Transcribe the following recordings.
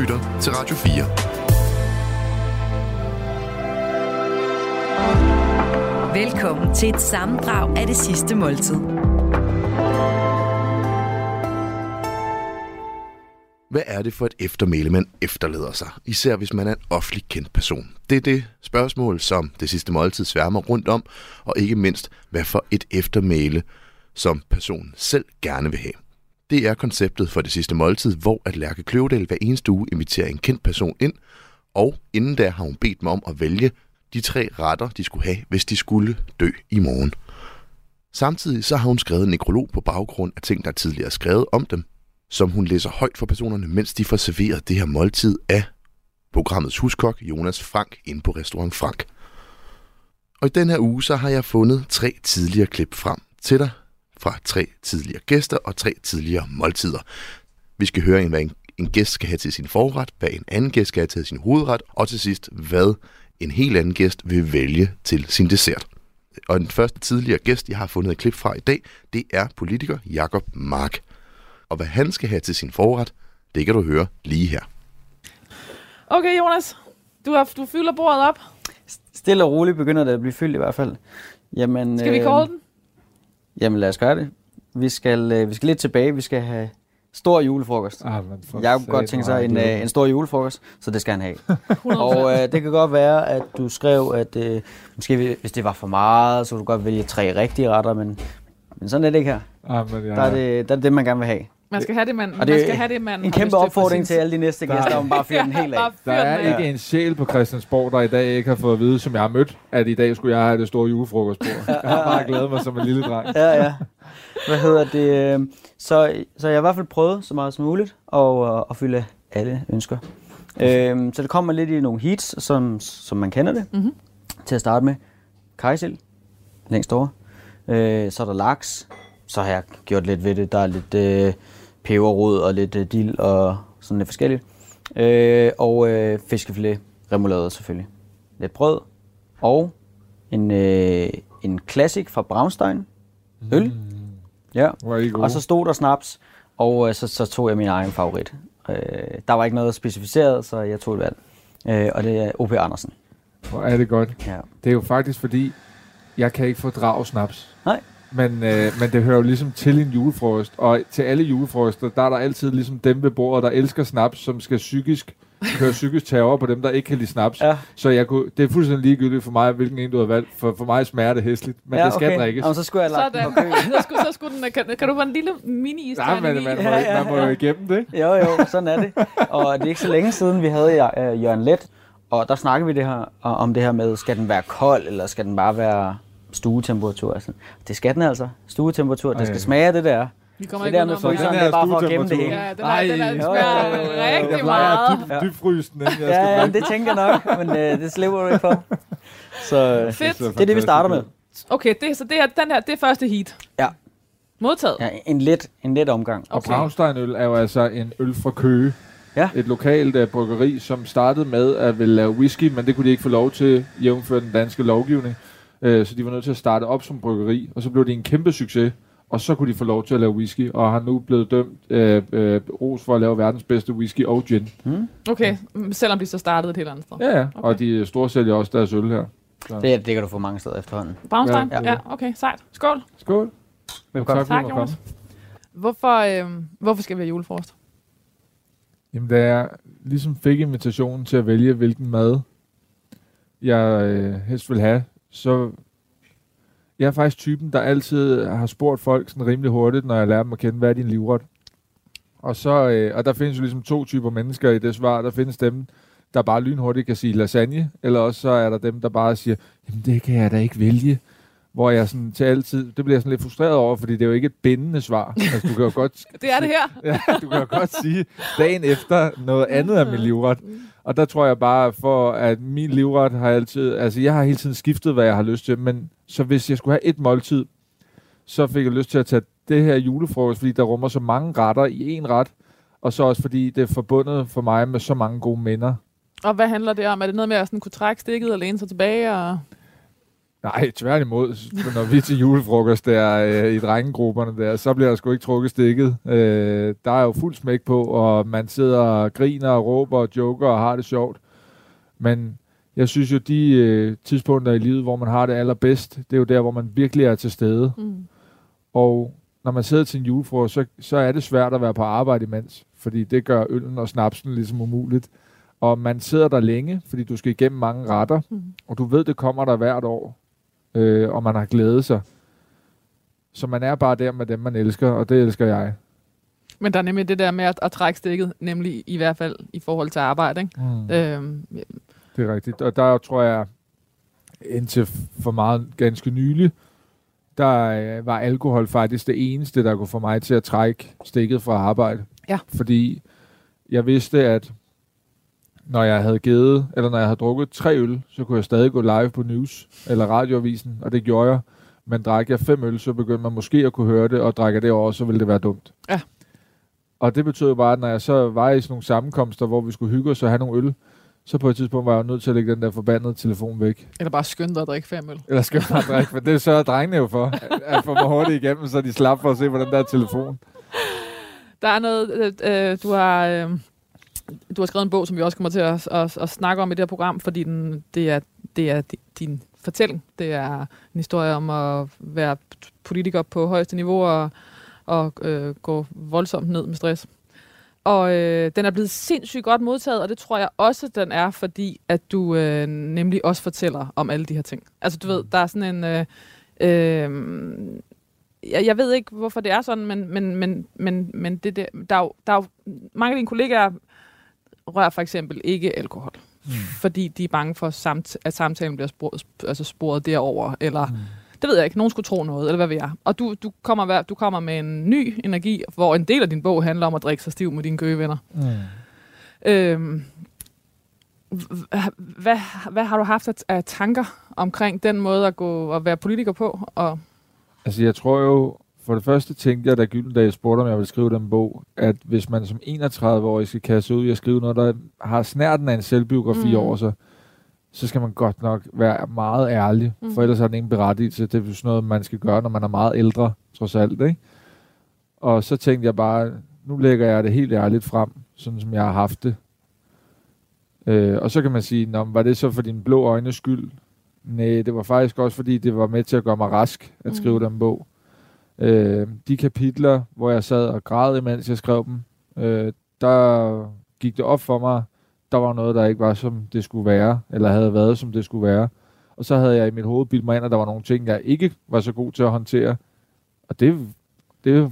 lytter til Radio 4. Velkommen til et sammendrag af det sidste måltid. Hvad er det for et eftermæle, man efterlader sig? Især hvis man er en offentlig kendt person. Det er det spørgsmål, som det sidste måltid sværmer rundt om, og ikke mindst, hvad for et eftermæle, som personen selv gerne vil have. Det er konceptet for det sidste måltid, hvor at Lærke Kløvedal hver eneste uge inviterer en kendt person ind, og inden da har hun bedt dem om at vælge de tre retter, de skulle have, hvis de skulle dø i morgen. Samtidig så har hun skrevet en nekrolog på baggrund af ting, der tidligere er skrevet om dem, som hun læser højt for personerne, mens de får serveret det her måltid af programmets huskok Jonas Frank ind på Restaurant Frank. Og i den her uge, så har jeg fundet tre tidligere klip frem til dig fra tre tidligere gæster og tre tidligere måltider. Vi skal høre, hvad en, en gæst skal have til sin forret, hvad en anden gæst skal have til sin hovedret, og til sidst, hvad en helt anden gæst vil vælge til sin dessert. Og den første tidligere gæst, jeg har fundet et klip fra i dag, det er politiker Jakob Mark. Og hvad han skal have til sin forret, det kan du høre lige her. Okay, Jonas. Du, har, du fylder bordet op. Stille og roligt begynder det at blive fyldt i hvert fald. Jamen, Skal vi øh, call den? Jamen lad os gøre det. Vi skal, øh, vi skal lidt tilbage. Vi skal have stor julefrokost. Ah, men for Jeg kunne godt tænke sig en, øh, en stor julefrokost, så det skal han have. 100%. Og øh, det kan godt være, at du skrev, at øh, måske vi- hvis det var for meget, så kunne du godt vælge tre rigtige retter, men, men sådan er det ikke her. Ah, men jeg, Der er det, der er det, man gerne vil have. Man skal have det, man, Og man det skal er have det, man En har kæmpe opfordring til alle de næste Der- gæster, om bare at fyre den helt af. Der er ikke en sjæl på Christiansborg, der i dag ikke har fået at vide, som jeg har mødt, at i dag skulle jeg have det store julefrokostbord. Jeg har bare glædet mig som en lille dreng. Ja, ja. Hvad hedder det? øh, Så, så jeg har i hvert fald prøvet så meget som muligt at, at fylde alle ønsker. Øhm, så det kommer lidt i nogle heats, som, som man kender det. Mhm. Til at starte med. Kajsild, længst over. Øh, så er der laks. Så har jeg gjort lidt ved det. Der er lidt øh, peberrod og lidt øh, dild og sådan lidt forskelligt. Øh, og øh, fiskefilet, remoulade selvfølgelig. Lidt brød. Og en, øh, en classic fra Braunstein. Øl. Ja. Hvor er I gode. Og så stod der snaps, og øh, så, så tog jeg min egen favorit. Øh, der var ikke noget specificeret, så jeg tog et valg. Øh, og det er O.P. Andersen. Hvor er det godt. Ja. Det er jo faktisk fordi, jeg kan ikke fordrage snaps. Nej. Men, øh, men det hører jo ligesom til en julefrokost. Og til alle julefrokoster, der er der altid ligesom dem ved bordet, der elsker snaps, som skal psykisk køre psykisk terror på dem, der ikke kan lide snaps. Ja. Så jeg kunne, det er fuldstændig ligegyldigt for mig, hvilken en du har valgt. For, for mig smager det hæsligt, men ja, det skal okay. drikkes. Jamen, så skulle jeg lagt den Sådan. på kø. så, skulle, så skulle den, kan, kan du få en lille mini Nej, men man, må, Ja, ja, man må jo igennem det. Jo, jo, sådan er det. Og det er ikke så længe siden, vi havde øh, Jørgen Let, og der snakkede vi det her, om det her med, skal den være kold, eller skal den bare være stuetemperatur? Altså, det skal den altså. Stuetemperatur, det skal Ej. smage det der. Vi kommer Det ikke der med fryseren, Den det her er bare for at gemme det hele. Ja, den, er, den, er, den jo, jo, jo. Jeg rigtig plejer meget. at dyb, dybfryse den, inden jeg skal Ja, ja, det tænker jeg nok, men øh, det slipper du ikke for. Så Fedt. det er det, vi starter med. Okay, det, så det er, den her, det er første heat. Ja. Modtaget. Ja, en let, en let omgang. Og Braunsteinøl er jo altså en øl fra Køge. Ja. Et lokalt uh, bryggeri, som startede med at ville lave whisky, men det kunne de ikke få lov til, jævnfør den danske lovgivning. Uh, så de var nødt til at starte op som bryggeri, og så blev det en kæmpe succes. Og så kunne de få lov til at lave whisky, og har nu blevet dømt uh, uh, ros for at lave verdens bedste whisky og gin. Okay, mm, selvom de så startede et helt andet sted. Ja, ja. Okay. Og de store sælger også deres øl her. Det, det kan du få mange steder efterhånden. Braunstein? Ja. Ja. ja. okay, sejt. Skål. Skål. Velkommen. Tak, Jonas. komme. Hvorfor, øh, hvorfor skal vi have julefrokost? Jamen, da jeg ligesom fik invitationen til at vælge, hvilken mad jeg øh, helst vil have, så jeg er faktisk typen, der altid har spurgt folk sådan rimelig hurtigt, når jeg lærer dem at kende, hvad er din livret? Og, så, øh, og der findes jo ligesom to typer mennesker i det svar. Der findes dem, der bare lynhurtigt kan sige lasagne, eller også så er der dem, der bare siger, jamen det kan jeg da ikke vælge. Hvor jeg sådan til altid, det bliver jeg sådan lidt frustreret over, fordi det er jo ikke et bindende svar. Altså, du kan jo godt Det er det her. Ja, du kan jo godt sige dagen efter noget andet af min livret. Og der tror jeg bare, for at min livret har altid... Altså, jeg har hele tiden skiftet, hvad jeg har lyst til. Men så hvis jeg skulle have et måltid, så fik jeg lyst til at tage det her julefrokost, fordi der rummer så mange retter i én ret. Og så også fordi det er forbundet for mig med så mange gode minder. Og hvad handler det om? Er det noget med at sådan kunne trække stikket og læne sig tilbage? Og... Nej, tværtimod. Når vi til julefrokost der øh, i drengegrupperne der, så bliver der sgu ikke trukket stikket. Øh, der er jo fuld smæk på, og man sidder og griner og råber og joker og har det sjovt. Men jeg synes jo, de øh, tidspunkter i livet, hvor man har det allerbedst, det er jo der, hvor man virkelig er til stede. Mm. Og når man sidder til en julefrokost, så, så er det svært at være på arbejde imens, fordi det gør øllen og snapsen ligesom umuligt. Og man sidder der længe, fordi du skal igennem mange retter, Mm. og du ved, det kommer der hvert år, øh, og man har glædet sig. Så man er bare der med dem, man elsker, og det elsker jeg. Men der er nemlig det der med at, at trække stikket, nemlig i hvert fald i forhold til arbejde. Ikke? Mm. Øhm, Det er rigtigt. Og der tror jeg, indtil for meget ganske nylig, der øh, var alkohol faktisk det eneste, der kunne få mig til at trække stikket fra arbejde. Ja. Fordi jeg vidste, at når jeg havde givet, eller når jeg havde drukket tre øl, så kunne jeg stadig gå live på news eller radioavisen, og det gjorde jeg. Men drak jeg fem øl, så begyndte man måske at kunne høre det, og drikker det over, så ville det være dumt. Ja. Og det betød jo bare, at når jeg så var i sådan nogle sammenkomster, hvor vi skulle hygge os og have nogle øl, så på et tidspunkt var jeg nødt til at lægge den der forbandede telefon væk. eller bare skynde dig at drikke fem øl. Eller skal man drikke, for det sørger drengene jo for, at- at få mig hurtigt igennem, så de slap for at se på den der telefon. Der er noget, øh, øh, du har... Øh, du har skrevet en bog, som vi også kommer til at, at, at snakke om i det her program, fordi den, det, er, det er di- din fortælling. Det er en historie om at være politiker på højeste niveau og, og øh, gå voldsomt ned med stress. Og øh, den er blevet sindssygt godt modtaget, og det tror jeg også, den er, fordi at du øh, nemlig også fortæller om alle de her ting. Altså du ved, der er sådan en... Øh, øh, jeg, jeg ved ikke, hvorfor det er sådan, men, men, men, men, men det, det, der, er jo, der er jo, mange af dine kollegaer rører for eksempel ikke alkohol, mm. fordi de er bange for, samt, at samtalen bliver sporet, altså sporet derover eller mm. det ved jeg ikke, nogen skulle tro noget, eller hvad ved jeg. Og du, du, kommer, du kommer med en ny energi, hvor en del af din bog handler om at drikke sig stiv med dine gøgevenner. Mm. Øhm, hvad, hvad har du haft af, af tanker omkring den måde at gå og være politiker på? Og, Altså, jeg tror jo, for det første tænkte jeg, da Gyldendal spurgte, om jeg ville skrive den bog, at hvis man som 31-årig skal kaste ud i at skrive noget, der har snærten af en selvbiografi Mm. mm. over sig, så skal man godt nok være meget ærlig, Mm. mm. for ellers har den ingen berettigelse. Det er sådan noget, man skal gøre, når man er meget ældre, trods alt, ikke? Og så tænkte jeg bare, nu lægger jeg det helt ærligt frem, sådan som jeg har haft det. Øh, og så kan man sige, Nå, var det så for din blå øjnes skyld? Nej, det var faktisk også, fordi det var med til at gøre mig rask at Mm. skrive den bog. Øh, de kapitler, hvor jeg sad og græd, imens jeg skrev dem, øh, der gik det op for mig, der var noget, der ikke var, som det skulle være, eller havde været, som det skulle være. Og så havde jeg i mit hoved bildt mig ind, at der var nogle ting, jeg ikke var så god til at håndtere. Og det, det,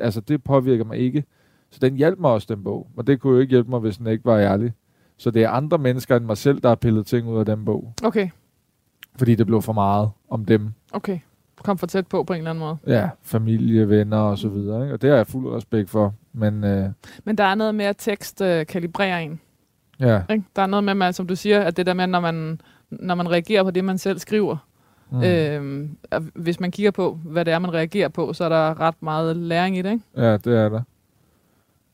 altså, det påvirker mig ikke. Så den hjalp mig også, den bog. Og det kunne jo ikke hjælpe mig, hvis den ikke var ærlig. Så det er andre mennesker end mig selv, der har pillet ting ud af den bog. okay, Fordi det blev for meget om dem. okay. Kom for tæt på på en eller anden måde. Ja, familie, venner og så videre. Ikke? Og det har jeg fuld respekt for. Men øh, Men der er noget med, at tekst øh, kalibrerer en. ja, Ikke? Der er noget med, man, som du siger, at det der med, når man, når man reagerer på det, man selv skriver. mm. At hvis man kigger på, hvad det er, man reagerer på, så er der ret meget læring i det, ikke? ja, det er der.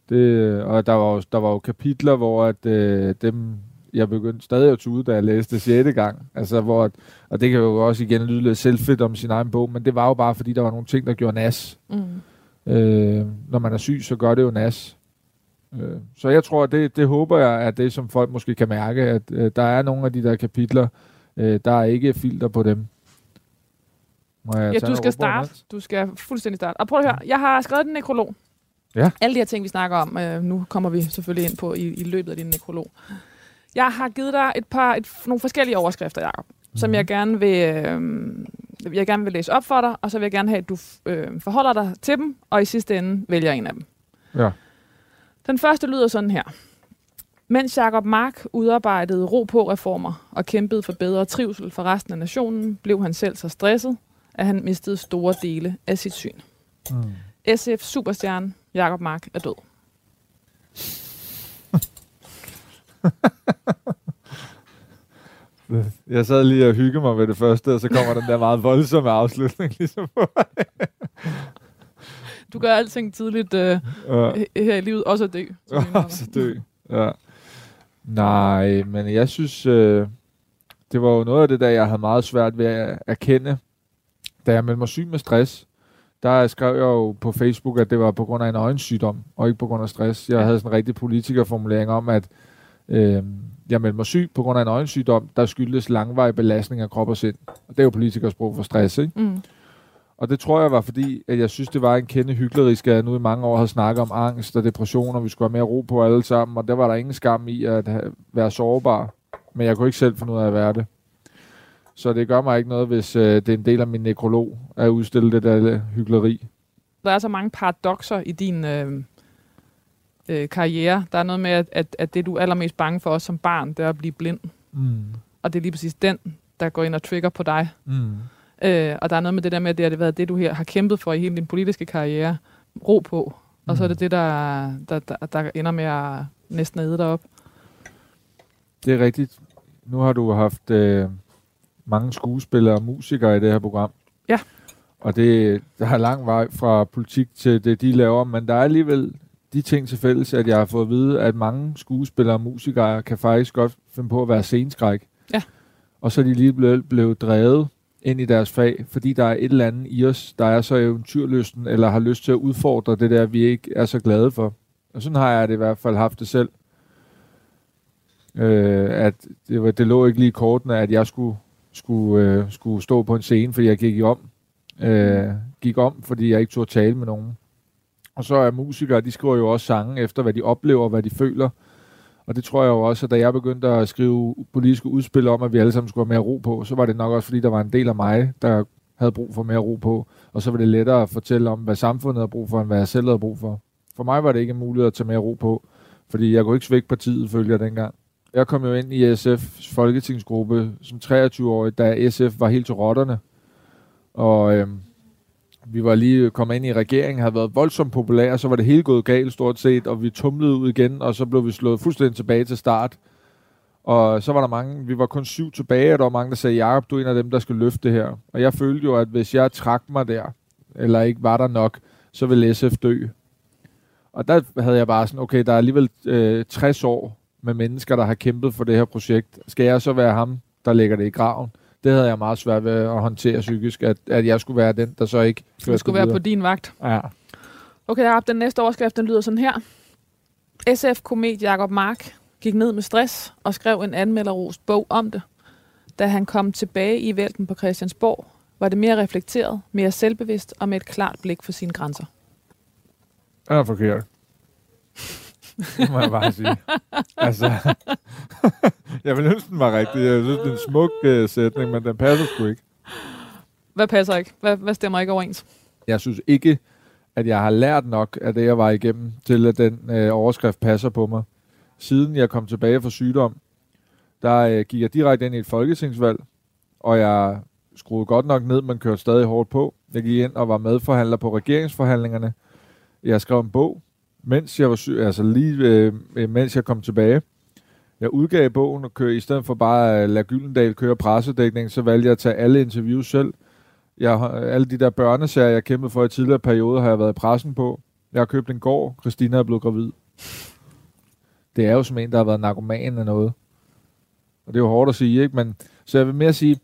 Det, og der var, jo, der var jo kapitler, hvor at, øh, dem, jeg begyndte stadig at tude, da jeg læste det 6. gang. Altså, hvor, og det kan jo også igen lyde lidt selvfedt om sin egen bog, men det var jo bare, fordi der var nogle ting, der gjorde nas. Mm. Øh, når man er syg, så gør det jo nas. Øh, så jeg tror, det, det håber jeg, at det, som folk måske kan mærke, at øh, der er nogle af de der kapitler, øh, der er ikke filter på dem. Må jeg Ja, du skal starte. Du skal fuldstændig starte. Og prøv at høre, jeg har skrevet en nekrolog. Ja. Alle de her ting, vi snakker om, øh, nu kommer vi selvfølgelig ind på i, i løbet af din nekrolog. Jeg har givet dig et par, et, nogle forskellige overskrifter, Jacob, mm. som Mhm. jeg gerne vil, øh, jeg gerne vil læse op for dig, og så vil jeg gerne have, at du øh, forholder dig til dem, og i sidste ende vælger en af dem. Ja. Den første lyder sådan her. Mens Jacob Mark udarbejdede ro på reformer og kæmpede for bedre trivsel for resten af nationen, blev han selv så stresset, at han mistede store dele af sit syn. Mm. SF superstjerne Jacob Mark er død. Jeg sad lige og hyggede mig ved det første, og så kommer den der meget voldsomme afslutning. Ligesom på. Du gør alting tidligt øh, Ja. her i livet, også at dø. så det er så dø. Ja. Nej, men jeg synes, øh, det var jo noget af det, der jeg havde meget svært ved at erkende, da jeg meldte mig syg med stress. Der skrev jeg jo på Facebook, at det var på grund af en øjensygdom, og ikke på grund af stress. Jeg havde sådan en rigtig politikerformulering om, at øh, jeg meldte mig syg på grund af en øjensygdom, der skyldes langvarig belastning af krop og sind. Og det er jo politikersprog for stress, ikke? Mm. Og det tror jeg var fordi, at jeg synes, det var en kende hyklerisk, at jeg nu i mange år havde snakket om angst og depression, og vi skulle have mere ro på alle sammen, og der var der ingen skam i at være sårbar. Men jeg kunne ikke selv finde ud af at være det. Så det gør mig ikke noget, hvis øh, det er en del af min nekrolog at udstille det der hyggeleri. Der er så mange paradoxer i din øh, øh, karriere. Der er noget med, at, at, at det du er allermest bange for os som barn, det er at blive blind. Mm. Og det er lige præcis den, der går ind og trigger på dig. Mm. Øh, og der er noget med det der med, at det har været det, du her har kæmpet for i hele din politiske karriere. Ro på. Og så er det Mm. det, der, der, der, der ender med at næsten æde dig op. Det er rigtigt. Nu har du haft øh, mange skuespillere og musikere i det her program. Ja. Og det, der er lang vej fra politik til det, de laver, men der er alligevel de ting til fælles, at jeg har fået at vide, at mange skuespillere og musikere kan faktisk godt finde på at være sceneskræk. Ja. Og så er de lige blevet, blevet drevet ind i deres fag, fordi der er et eller andet i os, der er så eventyrlysten, eller har lyst til at udfordre det der, vi ikke er så glade for. Og sådan har jeg det i hvert fald haft det selv. Øh, at det, var, det lå ikke lige i kortene, at jeg skulle, skulle, øh, skulle stå på en scene, fordi jeg gik om. Øh, gik om, fordi jeg ikke turde tale med nogen. Og så er musikere, de skriver jo også sange efter, hvad de oplever, hvad de føler. Og det tror jeg jo også, at da jeg begyndte at skrive politiske udspil om, at vi alle sammen skulle have mere ro på, så var det nok også, fordi der var en del af mig, der havde brug for mere ro på. Og så var det lettere at fortælle om, hvad samfundet har brug for, end hvad jeg selv havde brug for. For mig var det ikke muligt at tage mere ro på, fordi jeg kunne ikke svække partiet, følger jeg dengang. Jeg kom jo ind i SF's folketingsgruppe som 23-årig, da SF var helt til rotterne. Og øhm, vi var lige kommet ind i regeringen, havde været voldsomt populære, så var det hele gået galt stort set, og vi tumlede ud igen, og så blev vi slået fuldstændig tilbage til start. Og så var der mange, vi var kun syv tilbage, og der var mange, der sagde, Jacob, du er en af dem, der skal løfte det her. Og jeg følte jo, at hvis jeg trak mig der, eller ikke var der nok, så ville SF dø. Og der havde jeg bare sådan, okay, der er alligevel øh, 60 år med mennesker, der har kæmpet for det her projekt. Skal jeg så være ham, der lægger det i graven? Det havde jeg meget svært ved at håndtere psykisk, at, at jeg skulle være den, der så ikke førte skulle være på din vagt. Ja. Okay, Jacob, den næste overskrift, den lyder sådan her. SF-komet Jacob Mark gik ned med stress og skrev en anmelderrost bog om det. Da han kom tilbage i vælten på Christiansborg, var det mere reflekteret, mere selvbevidst og med et klart blik for sine grænser. Er forkert. Det må jeg bare sige. altså, jeg vil ønske, den var rigtig. Jeg synes, det er en smuk uh, sætning, men den passer sgu ikke. Hvad passer ikke? Hvad, hvad stemmer ikke overens? Jeg synes ikke, at jeg har lært nok af det, jeg var igennem, til at den øh, overskrift passer på mig. Siden jeg kom tilbage fra sygdom, der øh, gik jeg direkte ind i et folketingsvalg, og jeg skruede godt nok ned, men kørte stadig hårdt på. Jeg gik ind og var medforhandler på regeringsforhandlingerne. Jeg skrev en bog, mens jeg var syg, altså lige øh, øh, mens jeg kom tilbage. Jeg udgav bogen og kørte, i stedet for bare øh, at lade Gyldendal køre pressedækning, så valgte jeg at tage alle interviews selv. Jeg har, alle de der børneserier, jeg kæmpede for i tidligere perioder, har jeg været i pressen på. Jeg har købt en gård. Christina er blevet gravid. Det er jo som en, der har været narkoman eller noget. Og det er jo hårdt at sige, ikke? Men, så jeg vil mere sige,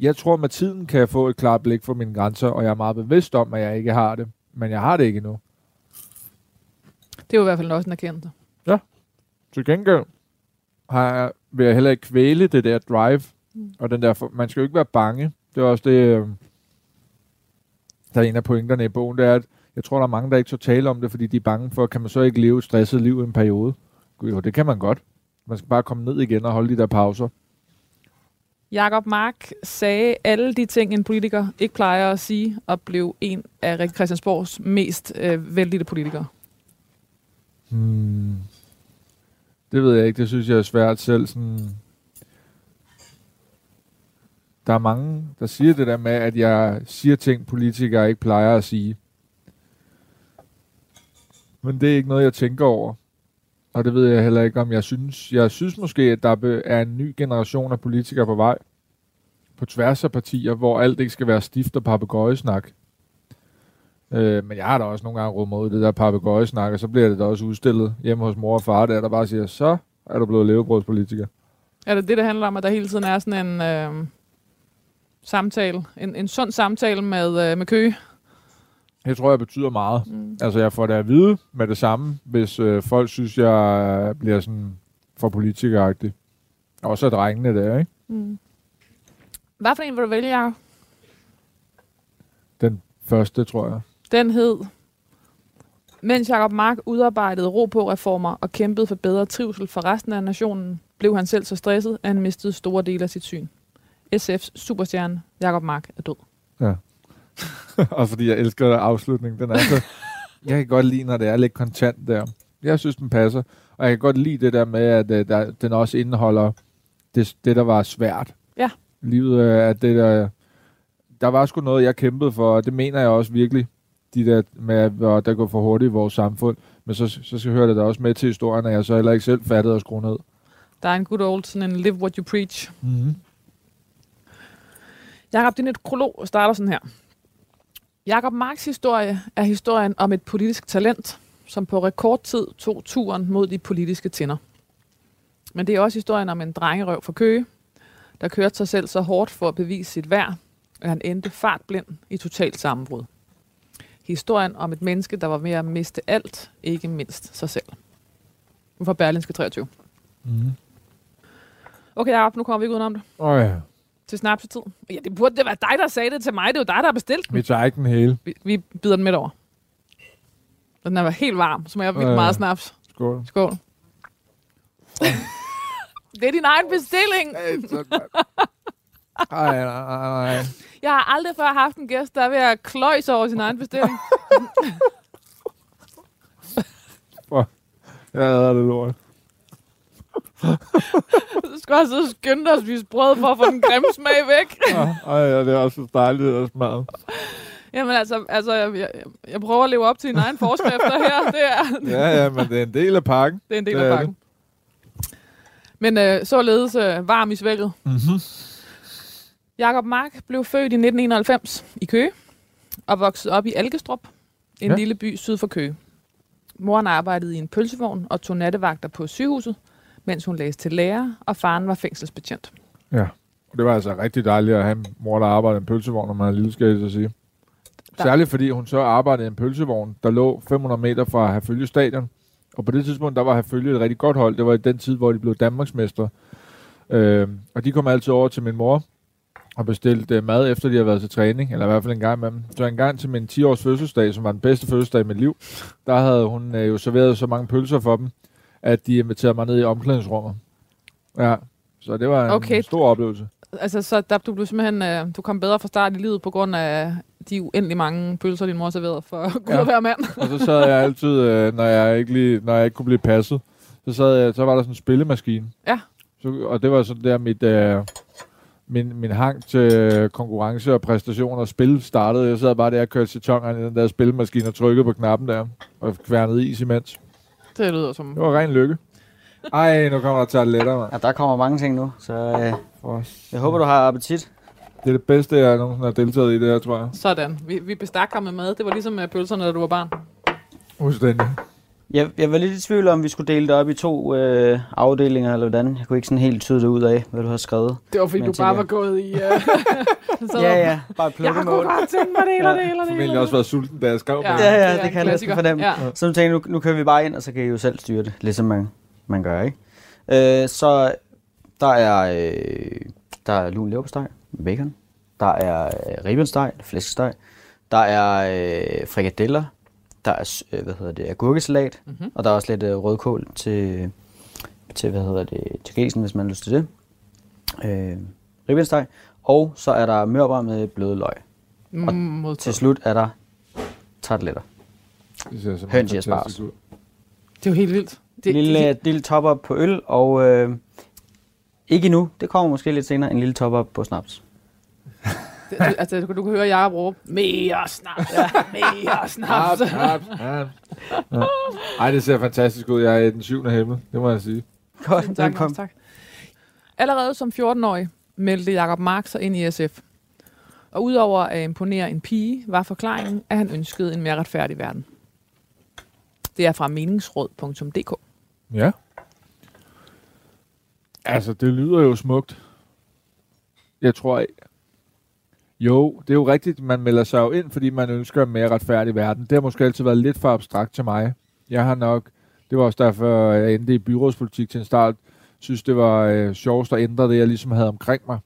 jeg tror, med tiden kan jeg få et klart blik for mine grænser, og jeg er meget bevidst om, at jeg ikke har det. Men jeg har det ikke endnu. Det er jo i hvert fald også en erkendelse. Til gengæld har jeg, vil jeg heller ikke kvæle det der drive, Mm. og den der, man skal jo ikke være bange. Det er også det, øh, der er en af pointerne i bogen, det er, at jeg tror, der er mange, der ikke så tale om det, fordi de er bange for, kan man så ikke leve et stresset liv i en periode? Gud, Jo, det kan man godt. Man skal bare komme ned igen og holde de der pauser. Jakob Mark sagde alle de ting, en politiker ikke plejer at sige, og blev en af Christiansborgs mest øh, vældige politikere. Hmm. Det ved jeg ikke. Det synes jeg er svært selv. Sådan... Der er mange, der siger det der med, at jeg siger ting, politikere ikke plejer at sige. Men det er ikke noget, jeg tænker over. Og det ved jeg heller ikke, om jeg synes. Jeg synes måske, at der er en ny generation af politikere på vej. På tværs af partier, hvor alt ikke skal være stift og papegøjesnak. Øh, men jeg har da også nogle gange råd mod det der papegøjesnak, og så bliver det da også udstillet hjemme hos mor og far, der, der bare siger, så er du blevet levebrødspolitiker. Er det det, der handler om, at der hele tiden er sådan en øh, samtale, en, en sund samtale med, øh, med Køge? Jeg tror, jeg betyder meget. Mm. Altså, jeg får det at vide med det samme, hvis øh, folk synes, jeg bliver sådan for politikeragtig. Og så er drengene der, ikke? Mm. Hvad for en vil du vælge, Jacob? Den første, tror jeg. Den hed, mens Jacob Mark udarbejdede ro på reformer og kæmpede for bedre trivsel for resten af nationen, blev han selv så stresset, at han mistede store dele af sit syn. SF's superstjerne, Jacob Mark, er død. Ja. og fordi jeg elsker afslutningen. Den er så... jeg kan godt lide, når det er lidt kontant der. Jeg synes, den passer. Og jeg kan godt lide det der med, at uh, der, den også indeholder det, det, der var svært. Ja. Livet uh, at det der... Der var sgu noget, jeg kæmpede for, og det mener jeg også virkelig. De der med, at der går for hurtigt i vores samfund. Men så, så skal høre det da også med til historien, at jeg så heller ikke selv fattede at skrue ned. Der er en good old sådan en live what you preach. Mm-hmm. Jakob, din prolog starter sådan her. Jakob Marks historie er historien om et politisk talent, som på rekordtid tog turen mod de politiske tinder. Men det er også historien om en drengerøv fra Køge, der kørte sig selv så hårdt for at bevise sit værd, at han endte fartblind i totalt sammenbrud. Historien om et menneske, der var ved at miste alt, ikke mindst sig selv. Nu fra Berlinske 23. Mm-hmm. Okay, Jacob, nu kommer vi ikke udenom det. Åh oh, ja. Til snapsetid. Ja, det burde det være dig, der sagde det til mig. Det er jo dig, der har bestilt den. Vi tager ikke den hele. Vi, vi bider den midt over. Og den er helt varm, så må jeg vildt Ja. meget snaps. Skål. Skål. det er din egen bestilling. Ej, nej, nej, nej. Jeg har aldrig før haft en gæst, der er ved at kløjse over sin egen bestilling. Jeg hader det lort. Så skal jeg sidde og skynde dig at spise brød for at få den grimme smag væk. Ej, ja, det er også så dejligt at smage. Jamen altså, altså jeg, jeg, jeg prøver at leve op til dine egne forskrifter her. Det er, Ja, ja, men det er en del af pakken. det er en del Det af pakken. Men øh, således øh, varm i svækket. Mm-hmm. Jakob Mark blev født i 1991 i Køge og voksede op i Algestrup, en Ja. lille by syd for Køge. Moren arbejdede i en pølsevogn og tog nattevagter på sygehuset, mens hun læste til lærer, og faren var fængselsbetjent. Ja. Det var altså rigtig dejligt at have en mor, der arbejdede i en pølsevogn, når man er lille, skal jeg så sige. Der- Særligt fordi hun så arbejdede i en pølsevogn, der lå 500 meter fra Herfølge Stadion. Og på det tidspunkt, der var Herfølge et rigtig godt hold. Det var i den tid, hvor de blev Danmarksmestre. Øh, og de kom altid over til min mor og bestilte øh, mad, efter de havde været til træning, eller i hvert fald en gang med dem. Så en gang til min 10-års fødselsdag, som var den bedste fødselsdag i mit liv, der havde hun øh, jo serveret så mange pølser for dem, at de inviterede mig ned i omklædningsrummet. Ja, så det var en Okay. stor oplevelse. Altså, så der, du blev simpelthen, øh, du kom bedre fra start i livet på grund af de uendelig mange pølser, din mor serverede for Gud Ja. ja. at være mand. Og så sad jeg altid, øh, når, jeg ikke lige, når jeg ikke kunne blive passet, så, sad jeg, så var der sådan en spillemaskine. Ja. Så, og det var sådan der mit, øh, min, min hang til konkurrence og præstation og spil startede. Jeg sad bare der og kørte citongerne i den der spillemaskine og trykkede på knappen der og kværnede is imens. Det lyder som... Det var ren lykke. Ej, nu kommer der tarteletter, mand. Ja, der kommer mange ting nu, så øh, For jeg håber, du har appetit. Det er det bedste, jeg nogensinde har deltaget i det her, tror jeg. Sådan. Vi, vi bestak ham med mad. Det var ligesom med pølserne, da du var barn. Fuldstændig. Jeg, jeg var lidt i tvivl om, vi skulle dele det op i to øh, afdelinger, eller hvordan. Jeg kunne ikke sådan helt tyde det ud af, hvad du har skrevet. Det var fordi, Men du bare det. var gået i... Uh, Ja, ja, bare Jeg plukke kunne godt tænke mig det ene og det og det ene. også været sulten, da jeg skrev Ja. Ja, det. ja, det en kan jeg næsten fornemme. Ja. Så nu tænkte jeg, nu, nu kører vi bare ind, og så kan I jo selv styre det, ligesom man, man gør, ikke? Øh, så der er, øh, der er lun leverpostej med bacon. Der er øh, ribbensteg, flæskesteg. Der er øh, frikadeller. Der er, øh, hvad hedder det, agurkesalat. Mhm. Og der er også lidt øh, rødkål til, til, hvad hedder det, til grisen, hvis man har lyst til det. Øh, ribbensteg. Og så er der mørbrad med bløde løg. Mm, Til modtaget. slut er der tarteletter. Det ser simpelthen Høns i asparges. ud. Det er jo helt vildt. Det, lille, det, lille top-up på øl, og øh, ikke nu, det kommer måske lidt senere, en lille top-up på snaps. det, altså, du, du kan høre Jacob råbe, mere snaps, ja, mere snaps. Snaps, snaps, ja. Ja. Ej, det ser fantastisk ud. Jeg er i den syvende himmel, det må jeg sige. Godt, Tusind tak, velkommen. tak. Allerede som 14-årig meldte Jakob Mark sig ind i SF. Og udover at imponere en pige, var forklaringen, at han ønskede en mere retfærdig verden. Det er fra meningsråd.dk. Ja. Altså, det lyder jo smukt. Jeg tror... Jo, det er jo rigtigt, man melder sig jo ind, fordi man ønsker en mere retfærdig verden. Det har måske altid været lidt for abstrakt til mig. Jeg har nok... Det var også derfor, jeg endte i byrådspolitik til en start. synes, det var øh, sjovest at ændre det, jeg ligesom havde omkring mig.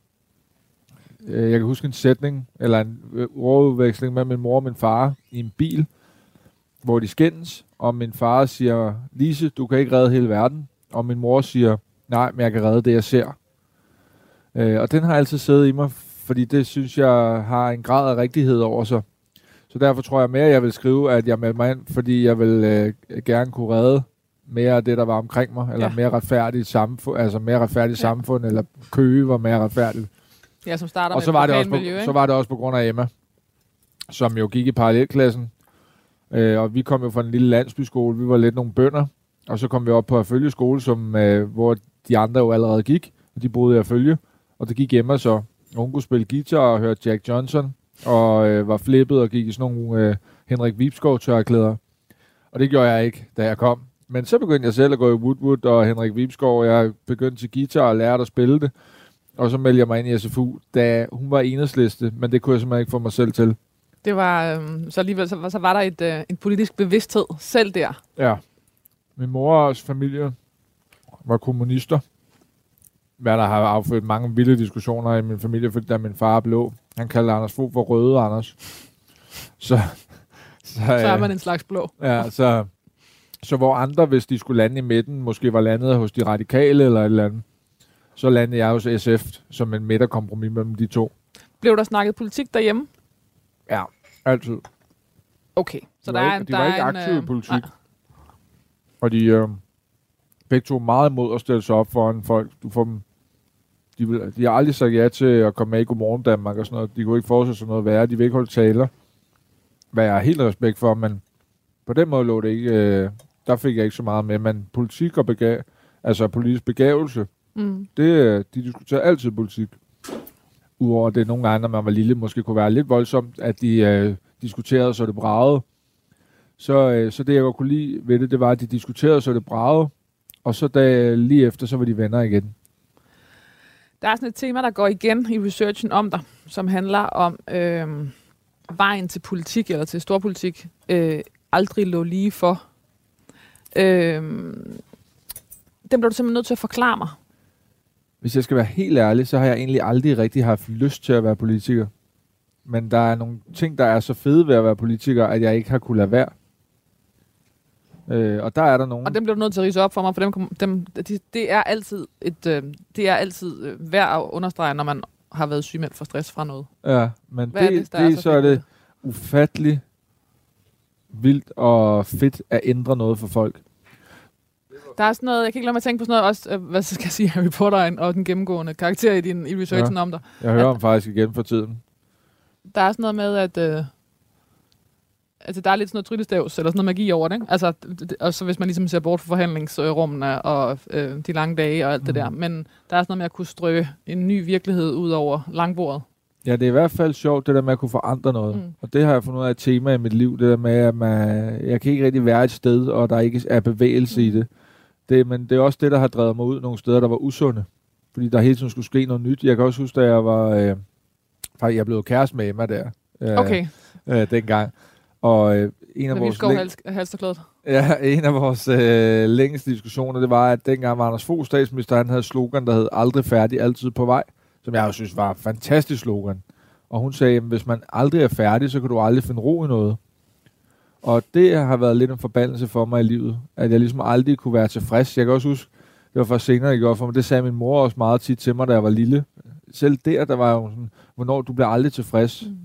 Øh, jeg kan huske en sætning, eller en øh, ordudveksling med min mor og min far i en bil, hvor de skændes, og min far siger, Lise, du kan ikke redde hele verden. Og min mor siger, nej, men jeg kan redde det, jeg ser. Øh, og den har altid siddet i mig, fordi det synes jeg har en grad af rigtighed over sig. Så derfor tror jeg mere, at jeg vil skrive, at jeg melder mig ind, fordi jeg vil øh, gerne kunne redde mere af det, der var omkring mig, eller Ja. mere retfærdigt samfund, altså mere retfærdigt ja. samfund, eller Køge var mere retfærdigt. Ja, som starter Og med så var, det også på, lokalmiljø, ikke? så var det også på grund af Emma, som jo gik i parallelklassen. Øh, og vi kom jo fra en lille landsbyskole. Vi var lidt nogle bønder. Og så kom vi op på at følge skole, som, øh, hvor de andre jo allerede gik. Og de boede i følge. Og det gik Emma så. Og hun kunne spille guitar og hørte Jack Johnson. Og øh, var flippet og gik i sådan nogle øh, Henrik Vibskov tørklæder. Og det gjorde jeg ikke, da jeg kom. Men så begyndte jeg selv at gå i Woodwood og Henrik Vibskov. Og jeg begyndte til guitar og lærte at spille det. Og så meldte jeg mig ind i SFU, da hun var enhedsliste, men det kunne jeg simpelthen ikke få mig selv til. Det var, øhm, så alligevel så, så var der et, øh, en politisk bevidsthed selv der. Ja. Min mors familie var kommunister. Hvad der har affødt mange vilde diskussioner i min familie, fordi da min far er blå, han kaldte Anders Fogh for Røde Anders. Så, så, Så er øh, man en slags blå. Ja, så, så hvor andre, hvis de skulle lande i midten, måske var landet hos de radikale eller et eller andet, så landede jeg hos SF som en midterkompromis mellem de to. Blev der snakket politik derhjemme? Ja, altid. Okay. Så de der er, ikke, de der var er ikke en, aktive i øh, politik. nej. Og de øh, begge to meget imod at stille sig op foran folk. Du får dem, de, vil, de har aldrig sagt ja til at komme med i Godmorgen Danmark og sådan noget. De kunne ikke forestille sig noget værre. De vil ikke holde taler. Hvad jeg har helt respekt for, men på den måde lå det ikke... Øh, der fik jeg ikke så meget med. Men politik og bega- altså politisk begavelse, Mm. det, øh, de diskuterer altid politik. Udover det nogle gange, når man var lille, måske kunne være lidt voldsomt, at de øh, diskuterede, så det bragede. Så, øh, så det, jeg godt kunne lide ved det, det var, at de diskuterede, så det bragede. Og så da, lige efter, så var de venner igen. Der er sådan et tema, der går igen i researchen om dig, som handler om øh, vejen til politik, eller til storpolitik, øh, aldrig lå lige for. Øh, den bliver du simpelthen nødt til at forklare mig. Hvis jeg skal være helt ærlig, så har jeg egentlig aldrig rigtig haft lyst til at være politiker. Men der er nogle ting, der er så fede ved at være politiker, at jeg ikke har kunnet lade være. Øh, og der er der nogen... Og dem blev du nødt til at rise op for mig, for dem, kom- dem, de, det er altid, et, øh, det er altid øh, værd at understrege, når man har været sygemeldt for stress fra noget. Ja, men Hvad det, er det, det, er så så er det ufattelig vildt og fedt at ændre noget for folk. Der er sådan noget, jeg kan ikke lade mig at tænke på sådan noget, også, øh, hvad skal jeg sige, Harry Potter og den gennemgående karakter i, din, i researchen ja. om dig. Jeg hører om faktisk igen for tiden. Der er sådan noget med, at øh, altså, der er lidt sådan noget tryllestavs, eller sådan noget magi over det. Ikke? Altså, det- og så hvis man ligesom ser bort fra forhandlingsrummene og øh, de lange dage og alt mm. det der. Men der er sådan noget med at kunne strø en ny virkelighed ud over langbordet. Ja, det er i hvert fald sjovt, det der med at kunne forandre noget. Mm. Og det har jeg fundet ud af et tema i mit liv, det der med, at man, jeg kan ikke rigtig være et sted, og der ikke er bevægelse mm. i det. det. Men det er også det, der har drevet mig ud nogle steder, der var usunde. Fordi der hele tiden skulle ske noget nyt. Jeg kan også huske, da jeg var... Øh, faktisk, jeg blev kæreste med Emma der. Øh, Okay, Øh, dengang. Og øh, en af vores... Læng- hals, halsterklædet. Ja, en af vores øh, længste diskussioner, det var, at dengang var Anders Fogh statsminister, han havde slogan, der hed aldrig færdig, altid på vej, som jeg jo synes var fantastisk slogan. Og hun sagde, at hvis man aldrig er færdig, så kan du aldrig finde ro i noget. Og det har været lidt en forbandelse for mig i livet, at jeg ligesom aldrig kunne være tilfreds. Jeg kan også huske, det var først senere, det gjorde for mig, det sagde min mor også meget tit til mig, da jeg var lille. Selv der, der var jo sådan, hvornår du bliver aldrig tilfreds. Mm.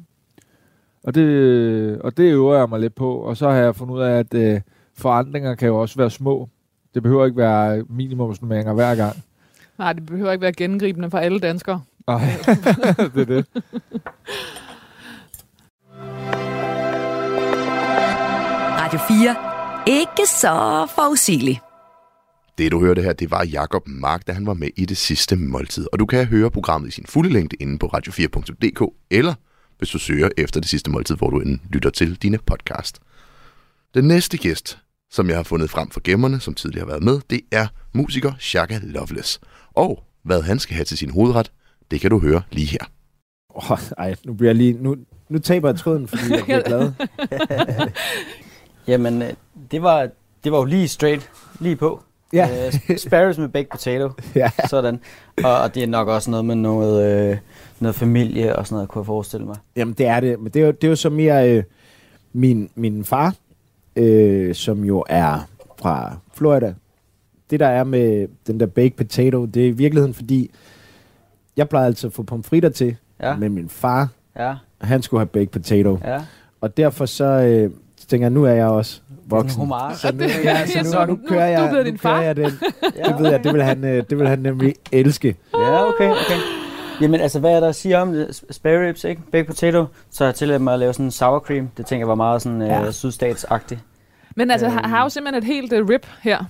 Og det, og det øver jeg mig lidt på. Og så har jeg fundet ud af, at øh, forandringer kan jo også være små. Det behøver ikke være minimumsnummeringer hver gang. Nej, det behøver ikke være gennemgribende for alle danskere. Nej, det er det. Radio 4. Ikke så forudsigeligt. Det, du hørte her, det var Jakob Mark, da han var med i det sidste måltid. Og du kan høre programmet i sin fulde længde inde på radio4.dk, eller hvis du søger efter det sidste måltid, hvor du end lytter til dine podcast. Den næste gæst, som jeg har fundet frem for gemmerne, som tidligere har været med, det er musiker Shaka Loveless. Og hvad han skal have til sin hovedret, det kan du høre lige her. Oh, ej, nu bliver jeg lige... Nu, nu taber jeg tråden, fordi jeg bliver glad. Jamen, øh, det var, det var jo lige straight, lige på. Ja. Øh, sparrows med baked potato. ja. Sådan. Og, og det er nok også noget med noget, øh, noget familie og sådan noget, kunne jeg forestille mig. Jamen, det er det. Men det er jo, det er jo så mere øh, min, min far, øh, som jo er fra Florida. Det, der er med den der baked potato, det er i virkeligheden, fordi jeg plejede altid at få pomfritter til, Ja, men min far, ja, han skulle have baked potato. ja. Og derfor så, øh, så tænker jeg, nu er jeg også voksen. homage. Så nu, Det- ja, så så nu, nu- nu kører nu er du jeg, blevet nu din kører far. jeg den. Det ved jeg, det vil han, øh, det vil han nemlig elske. Ja, okay, okay. Jamen altså, hvad er der at sige om det? Spare ribs, ikke? Baked potato. Så har jeg tilladt mig at lave sådan en sour cream. Det tænker jeg var meget sådan Ja. øh, sydstatsagtigt. Men altså, Øhm. har, jo simpelthen et helt uh, rip her.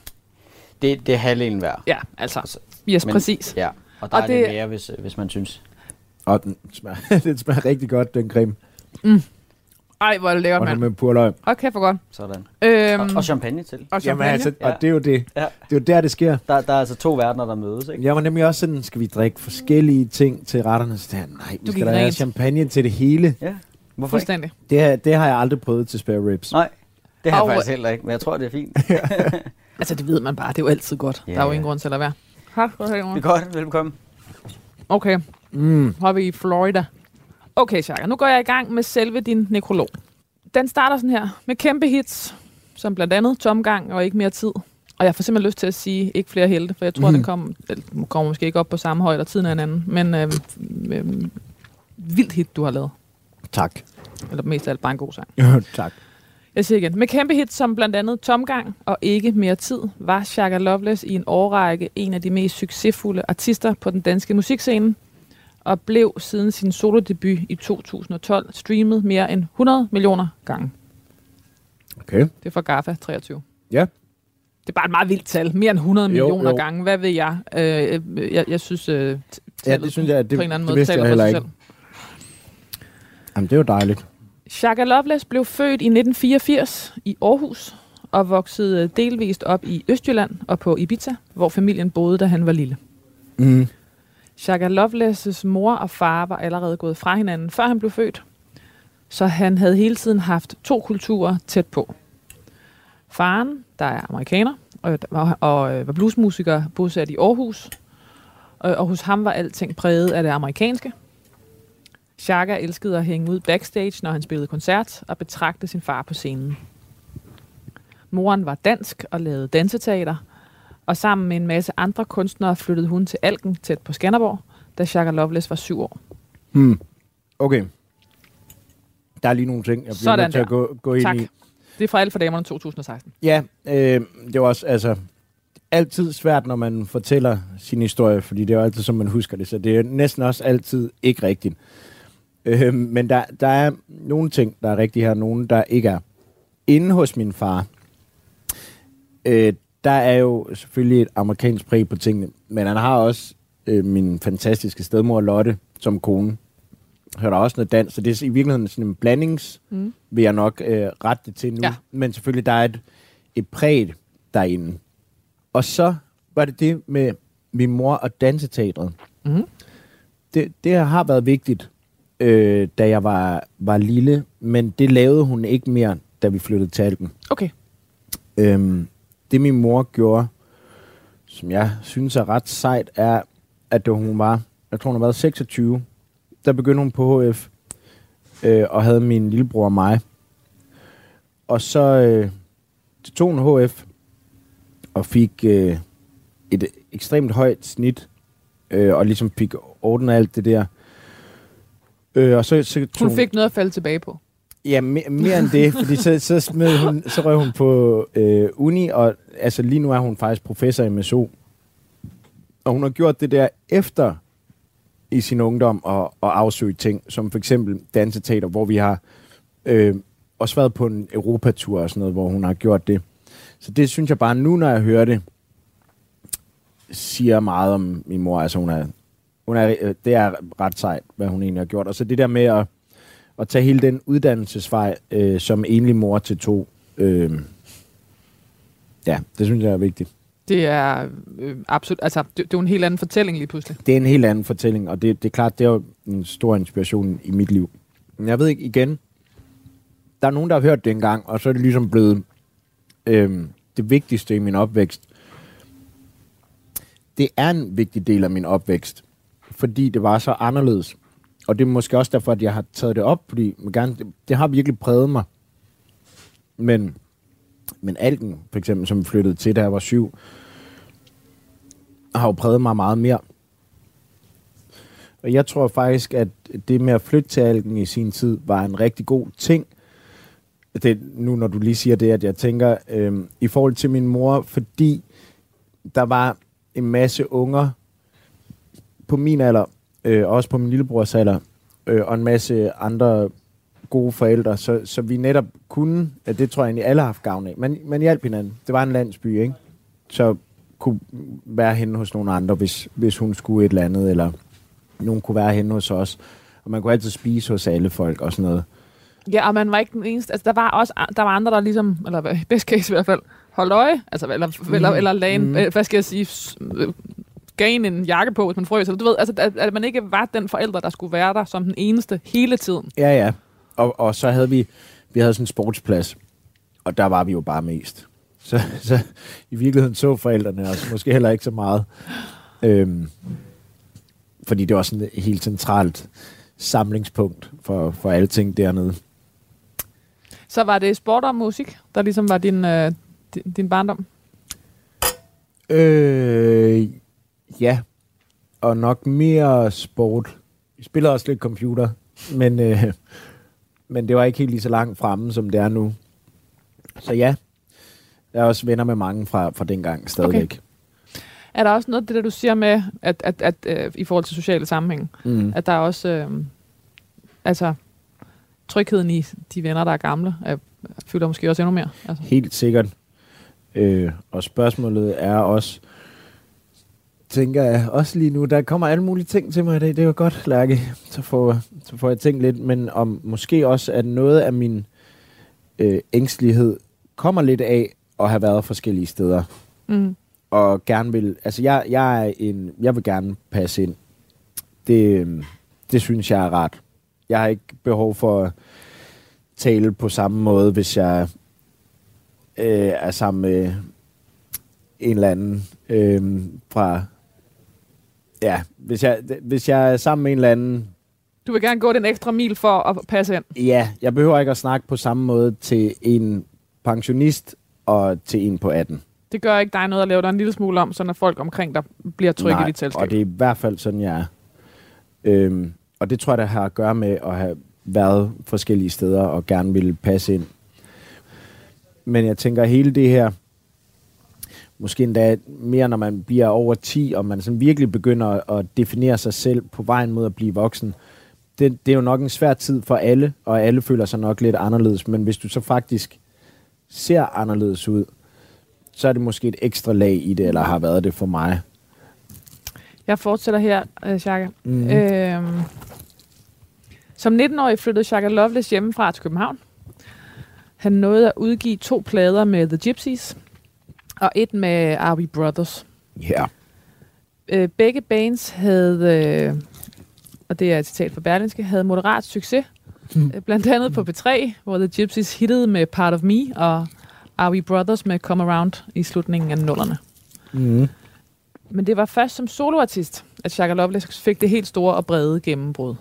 Det, det er halvdelen værd. Ja, altså. Yes, men- præcis. Ja, og der Og er det- lidt mere, hvis, hvis man synes. Og den smager, den smager rigtig godt, den creme. Ej, hvor er det lækkert, mand. med purløg. Okay, for godt. Sådan. Øhm, Og, og champagne til. og Jamen champagne. altså, Ja. og det er jo det. Ja. Det er jo der, det sker. Der, der er altså to verdener, der mødes, ikke? Jeg var nemlig også sådan, skal vi drikke forskellige ting til retterne? Så der, nej, vi Du skal da have champagne til det hele. Ja. Hvorfor ikke? Det, har- det har jeg aldrig prøvet til spare ribs. Nej, det har jeg Og- faktisk heller ikke, men jeg tror, det er fint. Altså, det ved man bare. Det er jo altid godt. Ja, Der er jo ingen grund til at lade være. Tak skal du have, Det er godt, velkommen. Okay, Mm. er vi i Florida. Okay, Chaka, nu går jeg i gang med selve din nekrolog. Den starter sådan her, med kæmpe hits, som blandt andet Tomgang og Ikke mere tid. Og jeg får simpelthen lyst til at sige ikke flere helte, for jeg tror, Mhm. mm. den kom, den kommer måske ikke op på samme højde, og tiden er en anden. Men øh, øh, vildt hit, du har lavet. Tak. Eller mest af alt bare en god sang. tak. Jeg siger igen, med kæmpe hits som blandt andet Tomgang og Ikke mere tid, var Shaka Loveless i en årrække en af de mest succesfulde artister på den danske musikscene, og blev siden sin solodebut i 2012 streamet mere end 100 millioner gange. Okay. Det er fra GAFA 23. Ja. Det er bare et meget vildt tal. Mere end 100 Jo, millioner jo. gange. Hvad ved jeg? Øh, øh, jeg, jeg synes, øh, Ja, det synes jeg, det, på en eller anden det måde taler for sig ikke. selv. Jamen, det er jo dejligt. Shaka Loveless blev født i 1984 i Aarhus og voksede delvist op i Østjylland og på Ibiza, hvor familien boede, da han var lille. Mm. Shaka Loveless' mor og far var allerede gået fra hinanden, før han blev født, så han havde hele tiden haft to kulturer tæt på. Faren, der er amerikaner og, og, og øh, var bluesmusiker bosat i Aarhus, og, og hos ham var alting præget af det amerikanske. Shaka elskede at hænge ud backstage, når han spillede koncert, og betragte sin far på scenen. Moren var dansk og lavede danseteater, og sammen med en masse andre kunstnere flyttede hun til Alken tæt på Skanderborg, da Shaka Loveless var syv år. Hmm. Okay. Der er lige nogle ting, jeg bliver Sådan nødt til at der. gå, gå ind Tak. i. Det er fra alt for damerne 2016. Ja, øh, det var også altså altid svært, når man fortæller sin historie, fordi det er jo altid, som man husker det, så det er næsten også altid ikke rigtigt. Øh, men der, der er nogle ting, der er rigtige her, og nogle, der ikke er. Inde hos min far, øh, der er jo selvfølgelig et amerikansk præg på tingene, men han har også øh, min fantastiske stedmor Lotte som kone. Hører der også noget dans, så det er i virkeligheden sådan en blandings, Mm. vil jeg nok øh, rette det til nu. Ja. Men selvfølgelig, der er et, et præg derinde. Og så var det det med min mor og danseteatret. Mhm. Det, det har været vigtigt, øh, da jeg var, var lille, men det lavede hun ikke mere, da vi flyttede til Alpen. Okay. Øhm, det min mor gjorde, som jeg synes er ret sejt, er, at da hun var, jeg tror hun har været 26, der begyndte hun på HF, øh, og havde min lillebror og mig. Og så øh, tog hun HF, og fik øh, et ekstremt højt snit, øh, og ligesom fik ordnet alt det der. Øh, og så, så Hun fik noget at falde tilbage på. Ja, mere, mere end det, fordi så, så, smed hun, så røg hun på øh, uni, og altså lige nu er hun faktisk professor i MSO. Og hun har gjort det der efter i sin ungdom og, og afsøge ting, som for eksempel danseteater, hvor vi har øh, også været på en Europatur og sådan noget, hvor hun har gjort det. Så det synes jeg bare nu, når jeg hører det, siger meget om min mor. Altså hun er, hun er, øh, det er ret sejt, hvad hun egentlig har gjort. Og så det der med at at tage hele den uddannelsesvej øh, som enlig mor til to. Øh, ja, det synes jeg er vigtigt. Det er øh, absolut, altså, det, det er jo en helt anden fortælling lige pludselig. Det er en helt anden fortælling, og det, det er klart, det er jo en stor inspiration i mit liv. Men jeg ved ikke, igen, der er nogen, der har hørt det engang, og så er det ligesom blevet øh, det vigtigste i min opvækst. Det er en vigtig del af min opvækst, fordi det var så anderledes. Og det er måske også derfor, at jeg har taget det op, fordi gerne, det, det har virkelig præget mig. Men, men Alken, for eksempel, som flyttede til, da jeg var syv, har jo præget mig meget mere. Og jeg tror faktisk, at det med at flytte til Alken i sin tid, var en rigtig god ting. Det, nu når du lige siger det, at jeg tænker, øh, i forhold til min mor, fordi der var en masse unger på min alder, øh, også på min lillebrors alder, øh, og en masse andre gode forældre, så, så vi netop kunne, at det tror jeg egentlig alle har haft gavn af, men man hjalp hinanden. Det var en landsby, ikke? Så kunne være henne hos nogle andre, hvis, hvis hun skulle et eller andet, eller nogen kunne være henne hos os. Og man kunne altid spise hos alle folk og sådan noget. Ja, og man var ikke den eneste. Altså, der var også der var andre, der ligesom, eller best case i hvert fald, holdt øje, altså, eller, mm. eller, eller lagde en, Mm. øh, hvad skal jeg sige, gav en jakke på, hvis man frøs. Eller, du ved, altså, at, at man ikke var den forælder, der skulle være der som den eneste hele tiden. Ja, ja. Og, og så havde vi, vi havde sådan en sportsplads, og der var vi jo bare mest. Så, så i virkeligheden så forældrene os måske heller ikke så meget. Øhm, fordi det var sådan et helt centralt samlingspunkt for, for alle ting dernede. Så var det sport og musik, der ligesom var din, øh, din, din barndom. Øh, ja, og nok mere sport. Vi spiller også lidt computer, men, øh, men det var ikke helt lige så langt fremme, som det er nu. Så ja, jeg er også venner med mange fra, fra dengang stadigvæk. Okay. Er der også noget af det, der du siger med, at, at, at øh, i forhold til sociale sammenhæng, Mm. at der er også, øh, altså, trygheden i de venner, der er gamle, er, fylder måske også endnu mere. Altså. Helt sikkert. Øh, og spørgsmålet er også, tænker jeg også lige nu, der kommer alle mulige ting til mig i dag. Det er godt, Lærke. Så får, så får jeg tænkt lidt, men om måske også, at noget af min øh, ængstelighed kommer lidt af at have været forskellige steder. Mm. Og gerne vil, altså jeg, jeg, er en, jeg vil gerne passe ind. Det, øh, det synes jeg er rart. Jeg har ikke behov for at tale på samme måde, hvis jeg øh, er sammen med en eller anden øh, fra... Ja, hvis jeg, hvis jeg er sammen med en eller anden... Du vil gerne gå den ekstra mil for at passe ind. Ja, jeg behøver ikke at snakke på samme måde til en pensionist og til en på 18. Det gør ikke dig noget at lave dig en lille smule om, så når folk omkring dig bliver trygge i dit selskab. og det er i hvert fald sådan, jeg er. Øhm, og det tror jeg, der har at gøre med at have været forskellige steder og gerne ville passe ind. Men jeg tænker, hele det her, måske endda mere, når man bliver over 10, og man sådan virkelig begynder at definere sig selv på vejen mod at blive voksen, det, det er jo nok en svær tid for alle, og alle føler sig nok lidt anderledes. Men hvis du så faktisk ser anderledes ud, så er det måske et ekstra lag i det, eller har været det for mig. Jeg fortsætter her, øh, Shaka. Mm. Øhm, som 19-årig flyttede Shaka Loveless hjemmefra til København. Han nåede at udgive to plader med The Gypsies, og et med We Brothers. Ja. Øh, begge bands havde, øh, og det er et citat fra Berlinske, havde moderat succes. Øh, Blandt andet på P3, hvor The Gypsies hittede med Part of Me, og Are We Brothers med Come Around i slutningen af nullerne. Mm. Men det var først som soloartist, at Shaka Loveless fik det helt store og brede gennembrud.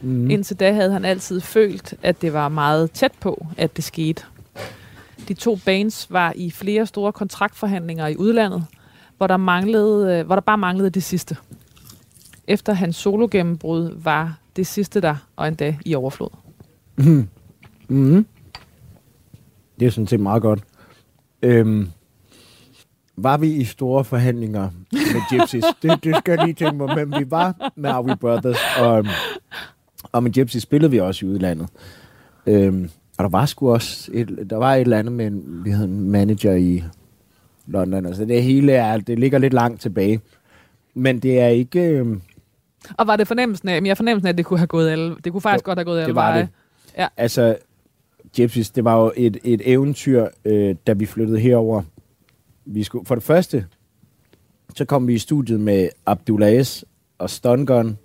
Mm. Mm. Indtil da havde han altid følt, at det var meget tæt på, at det skete. De to bands var i flere store kontraktforhandlinger i udlandet, hvor der, manglede, øh, hvor der bare manglede det sidste. Efter hans sologennembrud var det sidste der, og endda i overflod. Mm. Mm. Det er sådan set meget godt. Øhm, var vi i store forhandlinger med Gypsies? det, det skal jeg lige tænke mig, men vi var med Are We Brothers, og, og med Gypsies spillede vi også i udlandet. Øhm, og der var sgu også et, der var et eller andet med en, vi havde en manager i London, altså det hele er, det ligger lidt langt tilbage. Men det er ikke, øhm, Og var det fornemmelsen af, jeg fornemmelsen af, at det kunne have gået alle, det kunne faktisk Jo, godt have gået alle det var veje. det. Ja. Altså, Gypsies, det var jo et, et eventyr, øh, da vi flyttede herover. Vi skulle, for det første, Så kom vi i studiet med Abdulaziz og Stungun,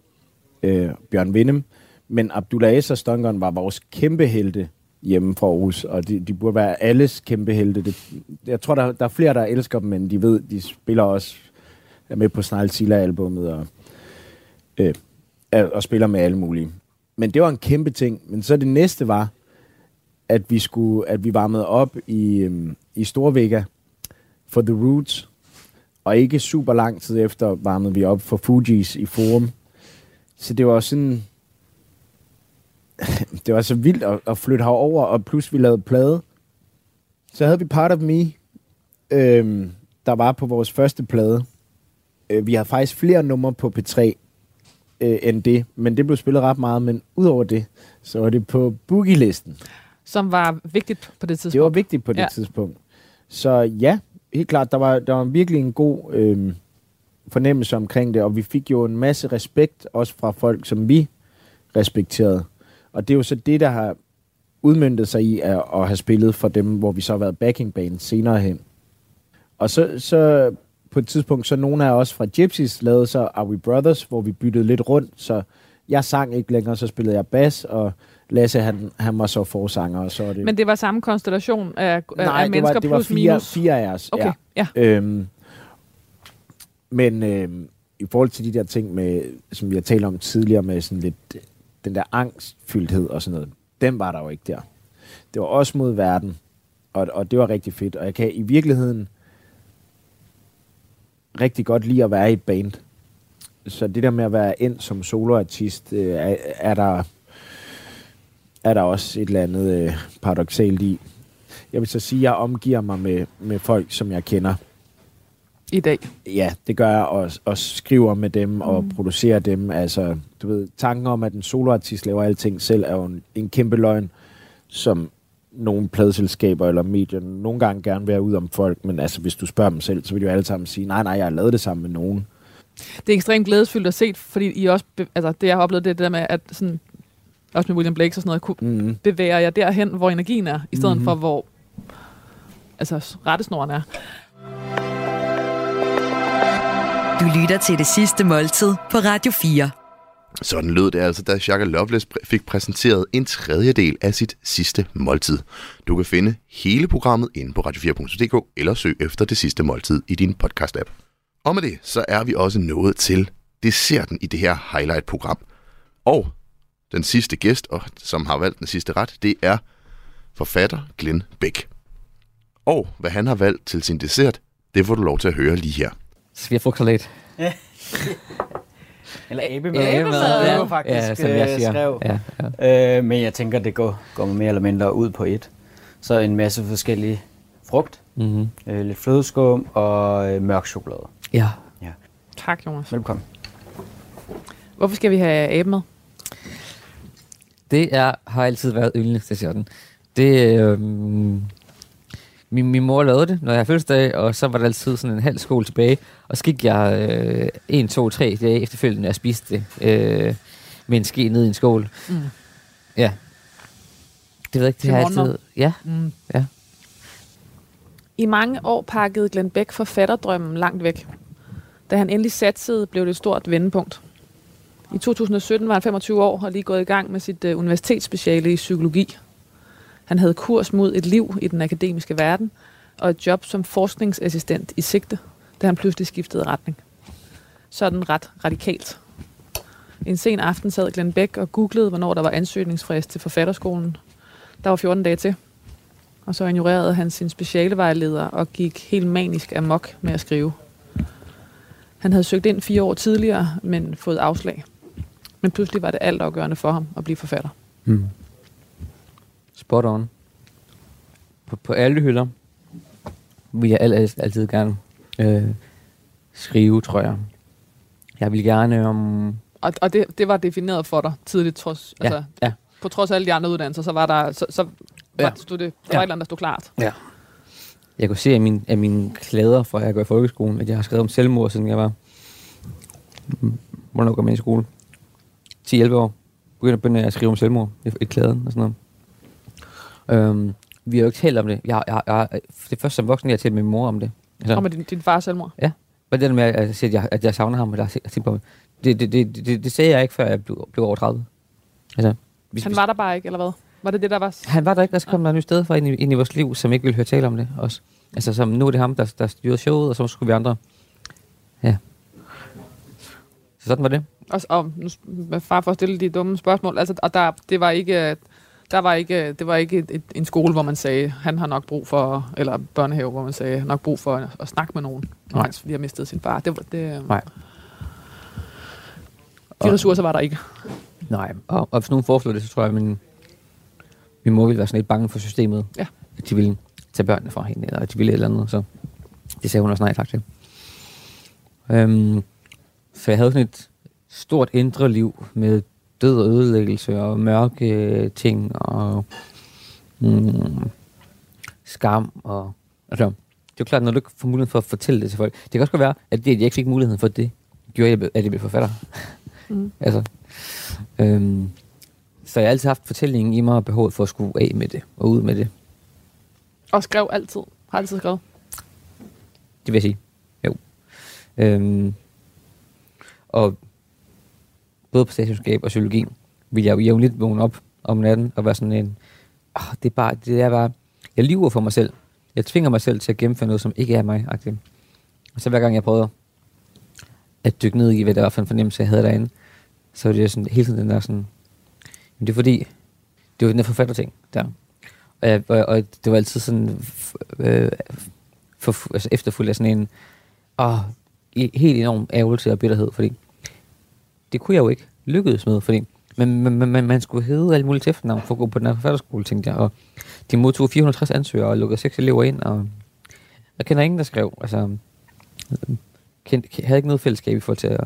øh, Bjørn Vindem. Men Abdulaziz og Stungun var vores kæmpe helte hjemme fra Aarhus, og de, de burde være alles kæmpe helte. Det, jeg tror, der, der er flere, der elsker dem, men de ved, de spiller også er med på Snarl Silla-albummet og, øh, og spiller med alle mulige. Men det var en kæmpe ting. Men så det næste var, at vi skulle, at vi varmede op i, øh, i Storvega for The Roots, og ikke super lang tid efter varmede vi op for Fugees i Forum. Så det var sådan det var så vildt at, at flytte herover, og pludselig vi lavede plade. Så havde vi Part of Me, øhm, der var på vores første plade. Øh, vi har faktisk flere numre på P3 øh, end det, men det blev spillet ret meget. Men udover det, så var det på boogie-listen. Som var vigtigt på det tidspunkt. Det var vigtigt på det ja. tidspunkt. Så ja, helt klart, der var, der var virkelig en god øh, fornemmelse omkring det, og vi fik jo en masse respekt, også fra folk, som vi respekterede. Og det er jo så det, der har udmyndtet sig i at, at have spillet for dem, hvor vi så har været backing band senere hen. Og så, så på et tidspunkt, så nogle af os fra Gypsies lavede så Are We Brothers, hvor vi byttede lidt rundt, så jeg sang ikke længere, så spillede jeg bas, og Lasse, han, han var så forsanger, og så er det... Men det var samme konstellation af, af Nej, det mennesker var, det var plus fire, minus? fire af os. Okay, Ja. ja. Øhm, men øhm, i forhold til de der ting, med, som vi har talt om tidligere, med sådan lidt den der angstfyldthed og sådan noget, den var der jo ikke der. Det var også mod verden, og, og det var rigtig fedt. Og jeg kan i virkeligheden rigtig godt lide at være i et band. Så det der med at være ind som soloartist, øh, er, er der er der også et eller andet øh, paradoxalt i. Jeg vil så sige, at jeg omgiver mig med, med folk, som jeg kender. I dag. Ja, det gør jeg, og, og skriver med dem mm. og producerer dem. Altså, du ved, tanken om, at en soloartist laver alting selv, er jo en, en kæmpe løgn, som nogle pladeselskaber eller medier nogle gange gerne vil have ud om folk, men altså, hvis du spørger dem selv, så vil de jo alle sammen sige, nej, nej, jeg har lavet det sammen med nogen. Det er ekstremt glædesfyldt at se, fordi I også, altså det jeg har oplevet, det er det der med, at sådan, også med William Blake og sådan noget, kunne Mm. bevæge jer derhen, hvor energien er, i stedet mm-hmm. for, hvor altså, rettesnoren er. Du lytter til det sidste måltid på Radio 4. Sådan lød det altså, da Shaka Loveless fik præsenteret en tredjedel af sit sidste måltid. Du kan finde hele programmet inde på radio4.dk eller søg efter det sidste måltid i din podcast-app. Og med det, så er vi også nået til desserten i det her highlight-program. Og den sidste gæst, og som har valgt den sidste ret, det er forfatter Glenn Beck. Og hvad han har valgt til sin dessert, det får du lov til at høre lige her. Svirfrugtsalat. Eller abemad. Abemad, Det ja. var faktisk Ja, som jeg øh, siger. skrev. Ja, ja. Øh, men jeg tænker, det går, går mere eller mindre ud på et. Så en masse forskellige frugt, Mm-hmm. øh, lidt flødeskum og øh, mørk chokolade. ja. Tak, Jonas. Velkommen. Hvorfor skal vi have abe med? Det er, har altid været yndlingsdesserten. Det, øh, min, min mor lavede det, når jeg havde fødselsdag, og så var der altid sådan en halv skål tilbage. Og så gik jeg øh, 1, 2, 3 dage efterfølgende og spiste det øh, med en ske ned i en skål. Mm. Ja. Det ved jeg ikke, det Til har altid... Ja, Mm. Ja. I mange år pakkede Glenn Beck forfatterdrømmen langt væk. Da han endelig satsede, blev det et stort vendepunkt. I 2017 var han 25 år og lige gået i gang med sit uh, universitetsspeciale i psykologi. Han havde kurs mod et liv i den akademiske verden og et job som forskningsassistent i sigte, da han pludselig skiftede retning. Sådan ret radikalt. En sen aften sad Glenn Beck og googlede, hvornår der var ansøgningsfrist til forfatterskolen. Der var 14 dage til. Og så ignorerede han sin specialevejleder og gik helt manisk amok med at skrive. Han havde søgt ind fire år tidligere, men fået afslag. Men pludselig var det altafgørende for ham at blive forfatter. Mm. Spot on. På, på alle hylder vil jeg altid, altid gerne øh, skrive, tror jeg. Jeg vil gerne om... Og, og det, det var defineret for dig tidligt, trods, Ja, altså, ja. på trods af alle de andre uddannelser, så var der, så, så var, Ja. stod det, der Ja. var et eller andet, der stod klart. Jeg kunne se af, min, af mine klæder, fra jeg går i folkeskolen, at jeg har skrevet om selvmord, siden jeg var... Hvornår går man i skole? 10-11 år. Begyndte, begyndte jeg at skrive om selvmord i, i klæden og sådan noget. Øhm, vi har jo ikke talt om det. Jeg, jeg, jeg, det er først som voksen, jeg har talt med min mor om det. Altså, Og med din, din fars selvmord. Hvad det der med, at jeg, at jeg, jeg savner ham, eller har tænkt på. Det, det, det, det, det sagde jeg ikke, før jeg blev, blev over 30. Altså, vi, Han var der bare ikke, eller hvad? Var det det, der var... han var der ikke, der så kom der et nyt sted for ind i, ind i vores liv, som ikke ville høre tale om det også. Altså, som, nu er det ham, der, der styrede showet, og så skulle vi andre. Ja. Så sådan var det. Og, og nu, far for at stille de dumme spørgsmål, altså, og der, det var ikke... Der var ikke, det var ikke et, et, en skole, hvor man sagde, han har nok brug for, eller børnehave, hvor man sagde, nok brug for at, at snakke med nogen, når Nej. han lige har mistet sin far. Det, det, Nej. De ressourcer var der ikke. Nej, og, og hvis nogen foreslår det, så tror jeg, at min, min mor ville være sådan lidt bange for systemet. Ja. At de ville tage børnene fra hende, eller at de ville et eller andet. Så det sagde hun også nej tak til. Øhm, så jeg havde sådan et stort indre liv med død og ødelæggelse og mørke ting og mm, skam. Og, altså, det er jo klart, når du ikke får muligheden for at fortælle det til folk. Det kan også godt være, at det, at jeg ikke fik muligheden for det, gjorde, jeg, at jeg blev forfatter. Mm. altså, øhm, så jeg har altid haft fortællingen i mig og behovet for at skulle af med det og ud med det. Og skrev altid. Har altid skrevet. Det vil jeg sige. Jo. Øhm, og både på statskundskab og psykologi vil jeg jo jævnligt vågne op om natten og være sådan en, oh, det er bare, det er bare, jeg lyver for mig selv. Jeg tvinger mig selv til at gennemføre noget, som ikke er mig. -agtigt. Og så hver gang jeg prøver at dykke ned i, hvad det var for en fornemmelse, jeg havde derinde, så var det sådan, hele tiden den der sådan, men det er fordi, det var den der forfatterting der. Og, jeg, og, og det var altid sådan, øh, for, altså efterfulgt af sådan en åh, helt enorm ærgelse og bitterhed, fordi det kunne jeg jo ikke lykkedes med, fordi men, men, men, man skulle hedde alle mulige efternavn for at gå på den her forfatterskole, tænkte jeg, og de modtog 460 ansøgere og lukkede seks elever ind, og jeg kender ingen, der skrev, altså, kendte, havde ikke noget fællesskab i forhold til at,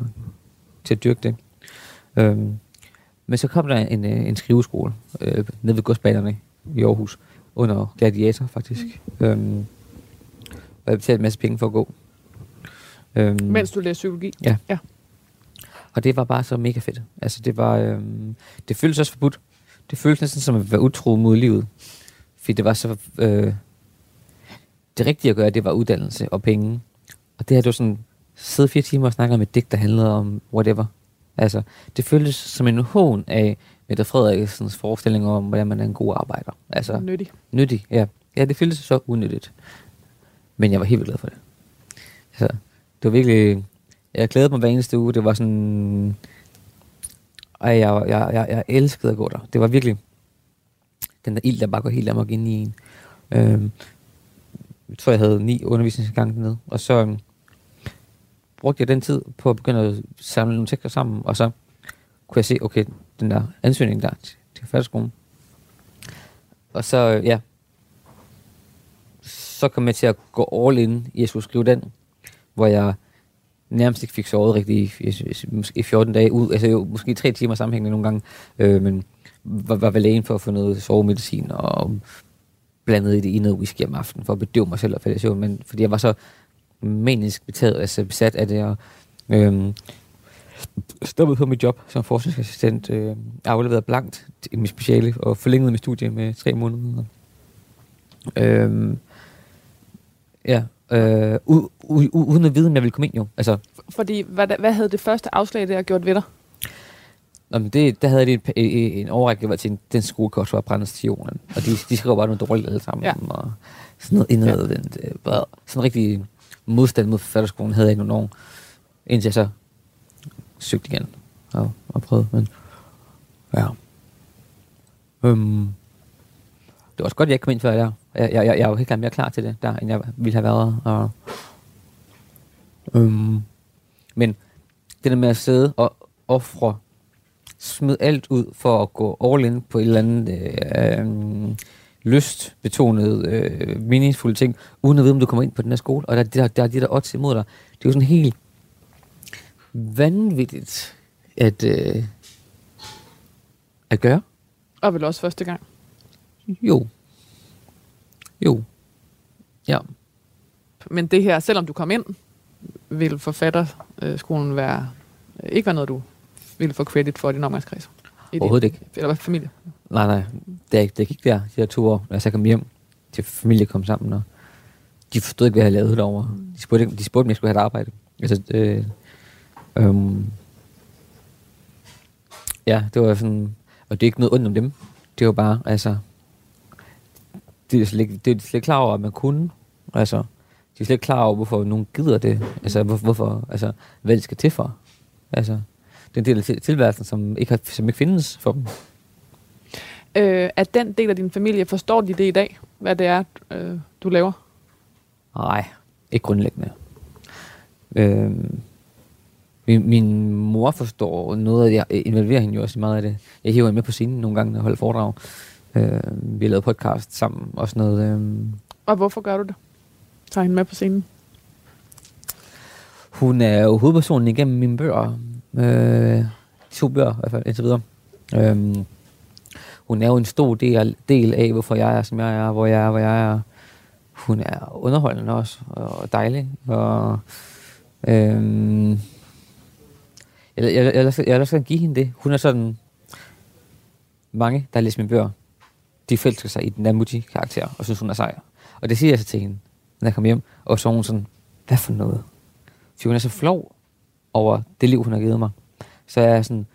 til at dyrke det. Øhm, men så kom der en, øh, en skriveskole øh, nede ved godsbanerne i Aarhus, under Gladiator faktisk. Øhm, og jeg betalte en masse penge for at gå. Øhm, Mens du læste psykologi. Ja. ja. Og det var bare så mega fedt. Altså det var, øhm, det føltes også forbudt. Det føltes næsten som at være utro mod livet. Fordi det var så, øh, det rigtige at gøre, det var uddannelse og penge. Og det her, det var sådan, sidde fire timer og snakke om et digt, der handlede om whatever. Altså, det føltes som en hån af Mette Frederiksens forestilling om, hvordan man er en god arbejder. Altså, Nyttig. Nyttig, ja. Ja, det føltes så unyttigt. Men jeg var helt vildt glad for det. Så det var virkelig... Jeg glædede mig hver eneste uge. Det var sådan... Ej, jeg, jeg, jeg, jeg elskede at gå der. Det var virkelig den der ild, der bare går helt amok ind i en. Øhm, jeg tror, jeg havde ni undervisningsgange dernede. Og så øhm, brugte jeg den tid på at begynde at samle nogle tekster sammen. Og så kunne jeg se, okay, den der ansøgning der til, til færdigskolen. Og så, øh, ja, så kom jeg til at gå all in i at skulle skrive den, hvor jeg nærmest ikke fik sovet rigtig i, i, i 14 dage ud, altså jo, måske tre timer sammenhængende nogle gange, øh, men var, var ved lægen for at få noget sovemedicin og blandet i det i noget whisky om aftenen for at bedøve mig selv og falde i søvn, men fordi jeg var så manisk betaget, altså besat af det, og øh, stoppet på mit job som forskningsassistent, øh, afleveret blankt i mit speciale og forlænget mit studie med tre måneder. Øh, ja, øh, u- u- uden at vide, om jeg ville komme ind jo. Altså, Fordi, hvad, hvad havde det første afslag, det har gjort ved dig? om det, der havde de en, en, en overrække, det var til en, den skolekost var brændt til jorden. Og de, de skrev bare noget dårligt alle sammen. Ja. Og sådan noget indadvendt. Ja. Sådan en rigtig modstand mod forfatterskolen havde jeg i nogle år. Indtil jeg så søgte igen og, og prøvede. Men ja. Øhm, det var også godt, at jeg ikke kom ind før der. Jeg, jeg, jeg, jeg var helt klart mere klar til det der, end jeg ville have været. Og, øhm, men det der med at sidde og ofre, smide alt ud for at gå all in på et eller andet øh, øh, lystbetonet, øh, meningsfulde ting, uden at vide, om du kommer ind på den her skole, og der, der, der er de der odds imod dig. Det er jo sådan helt vanvittigt at, øh, at gøre. Og vel også første gang. Jo. Jo. Ja. Men det her, selvom du kom ind, vil forfatterskolen være, øh, ikke være noget, du ville få credit for i din omgangskreds? I din- Overhovedet ikke. Eller hvad, familie? Nej, nej. Det, det gik der, de her to år, når jeg så kom hjem til familie kom sammen, og de forstod ikke, hvad jeg lavede derovre. De spurgte, de spurgte om jeg skulle have et arbejde. Altså, øh, øhm, ja, det var sådan, og det er ikke noget ondt om dem. Det var bare, altså, det er slet det er slet ikke klar over, at man kunne. Altså, de er slet ikke klar over, hvorfor nogen gider det. Altså, hvor, hvorfor, altså, hvad det skal til for. Altså, det er en del af til- tilværelsen, som ikke, har, som ikke findes for dem. Øh, at den del af din familie, forstår de det i dag, hvad det er, øh, du laver? Nej, ikke grundlæggende. Øhm, min, min mor forstår noget af det. Jeg involverer hende jo også meget af det. Jeg hiver hende med på scenen nogle gange, når jeg holder foredrag. Øh, vi lavet podcast sammen og sådan noget. Øh, Og hvorfor gør du det? Tager hende med på scenen? hun er jo hovedpersonen igennem mine bøger. Øh, to bøger i hvert fald, indtil videre. Øhm, hun er jo en stor del, del af, hvorfor jeg er, som jeg er, hvor jeg er, hvor jeg er. Hun er underholdende også, og dejlig. Og, øhm, jeg, jeg, jeg, jeg, jeg vil også gerne give hende det. Hun er sådan... Mange, der har læst mine bøger, de forelsker sig i den der karakter, og synes, hun er sej. Og det siger jeg så til hende, når jeg kommer hjem, og så er hun sådan, hvad for noget? For hun er så flov over det liv, hun har givet mig. Så jeg er sådan,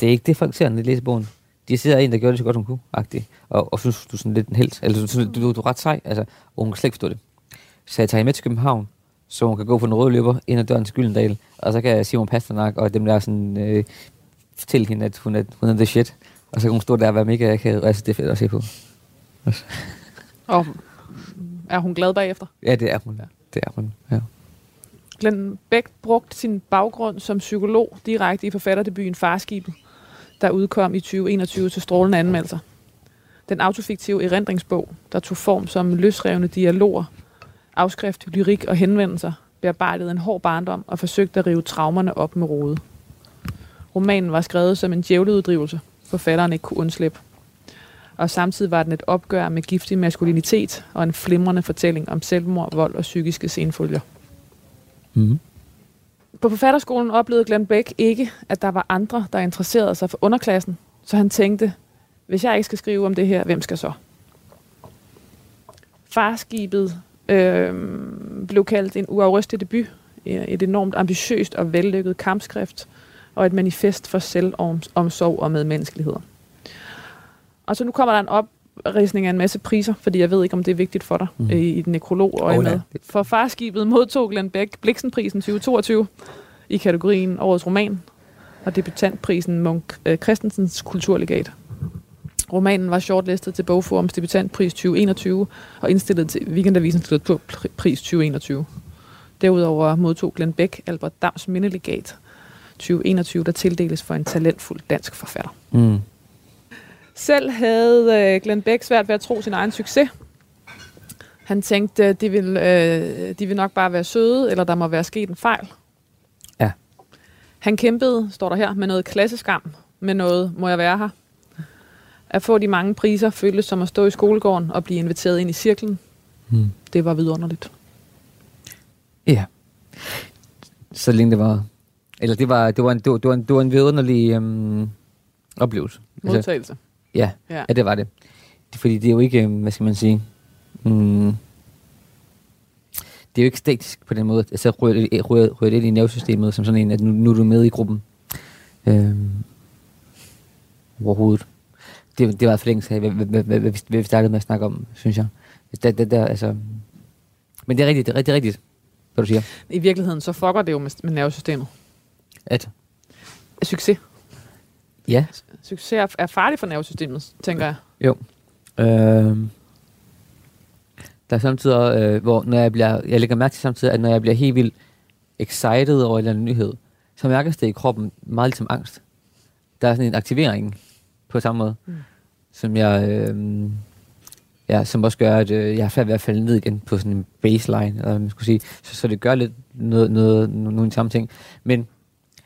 det er ikke det, folk ser, når de læser bogen. De ser en, der gjorde det så godt, hun kunne, agtig, og, og synes, du er sådan lidt en helt, eller du, du, du, du er ret sej, altså, og hun kan slet ikke forstå det. Så jeg tager hende med til København, så hun kan gå på den røde løber ind ad døren til Gyldendal, og så kan Simon Pasternak og dem der sådan, øh, fortælle hende, at hun er, hun er the shit. Og så kan hun stå der og være mega akavet, altså, det er fedt at se på. Og er hun glad bagefter? Ja, det er hun. Det er hun, ja. Glenn Beck brugte sin baggrund som psykolog direkte i forfatterdebuten Farskibet, der udkom i 2021 til strålende anmeldelser. Den autofiktive erindringsbog, der tog form som løsrevne dialoger, afskrift, lyrik og henvendelser, bearbejdede en hård barndom og forsøgte at rive traumerne op med rode. Romanen var skrevet som en djævleuddrivelse, forfatteren ikke kunne undslippe. Og samtidig var den et opgør med giftig maskulinitet og en flimrende fortælling om selvmord, vold og psykiske senfølger. Mm-hmm. På forfatterskolen oplevede Glenn Beck ikke, at der var andre, der interesserede sig for underklassen, så han tænkte, hvis jeg ikke skal skrive om det her, hvem skal så? Farskibet øh, blev kaldt en uafrystelig debut, et enormt ambitiøst og vellykket kampskrift, og et manifest for selvomsorg og medmenneskelighed. Og så nu kommer der en opridsning af en masse priser, fordi jeg ved ikke, om det er vigtigt for dig mm. i den nekrolog og oh, med. For farskibet modtog Glenn Beck Bliksenprisen 2022 i kategorien Årets Roman, og debutantprisen Munk øh, Christensens Kulturlegat. Romanen var shortlistet til Bogforums debutantpris 2021 og indstillet til Weekendavisens litteraturpris 2021. Derudover modtog Glenn Beck Albert Dams Mindelegat 2021, der tildeles for en talentfuld dansk forfatter. Mm. Selv havde øh, Glenn Beck svært ved at tro sin egen succes. Han tænkte, de vil, øh, de vil nok bare være søde, eller der må være sket en fejl. Ja. Han kæmpede, står der her, med noget klasseskam, med noget, må jeg være her. At få de mange priser føltes som at stå i skolegården og blive inviteret ind i cirklen. Mm. Det var vidunderligt. Ja. Så længe det var... Eller det var, det var en, det var, det var en, det var en vidunderlig øhm, oplevelse. Altså, Modtagelse. ja, Ja. ja, det var det. Fordi det er jo ikke, øhm, hvad skal man sige... Mm, det er jo ikke statisk på den måde. Altså rører det, rører, rører det ind i nervesystemet som sådan en, at nu, nu er du med i gruppen. Øhm, overhovedet. Det, det var forlængelse af, hvad, hvad, hvad, hvad, vi- startede med at snakke om, synes jeg. Det, det, der, altså, men det er rigtigt, det er rigtigt, det er rigtigt, hvad du siger. I virkeligheden, så fucker det jo med, med nervesystemet. At, Succes. ja, Succes er, er farlig for nervesystemet, tænker jeg. Jo. Øh, der er samtidig, øh, hvor når jeg bliver, jeg lægger mærke til samtidig, at når jeg bliver helt vildt excited over en eller anden nyhed, så mærkes det i kroppen meget ligesom angst. Der er sådan en aktivering på samme måde, Mm. som jeg, øh, ja, som også gør, at øh, jeg har svært ved at falde ned igen på sådan en baseline, eller man skulle sige. Så, så det gør lidt noget, noget, nogle samme ting. Men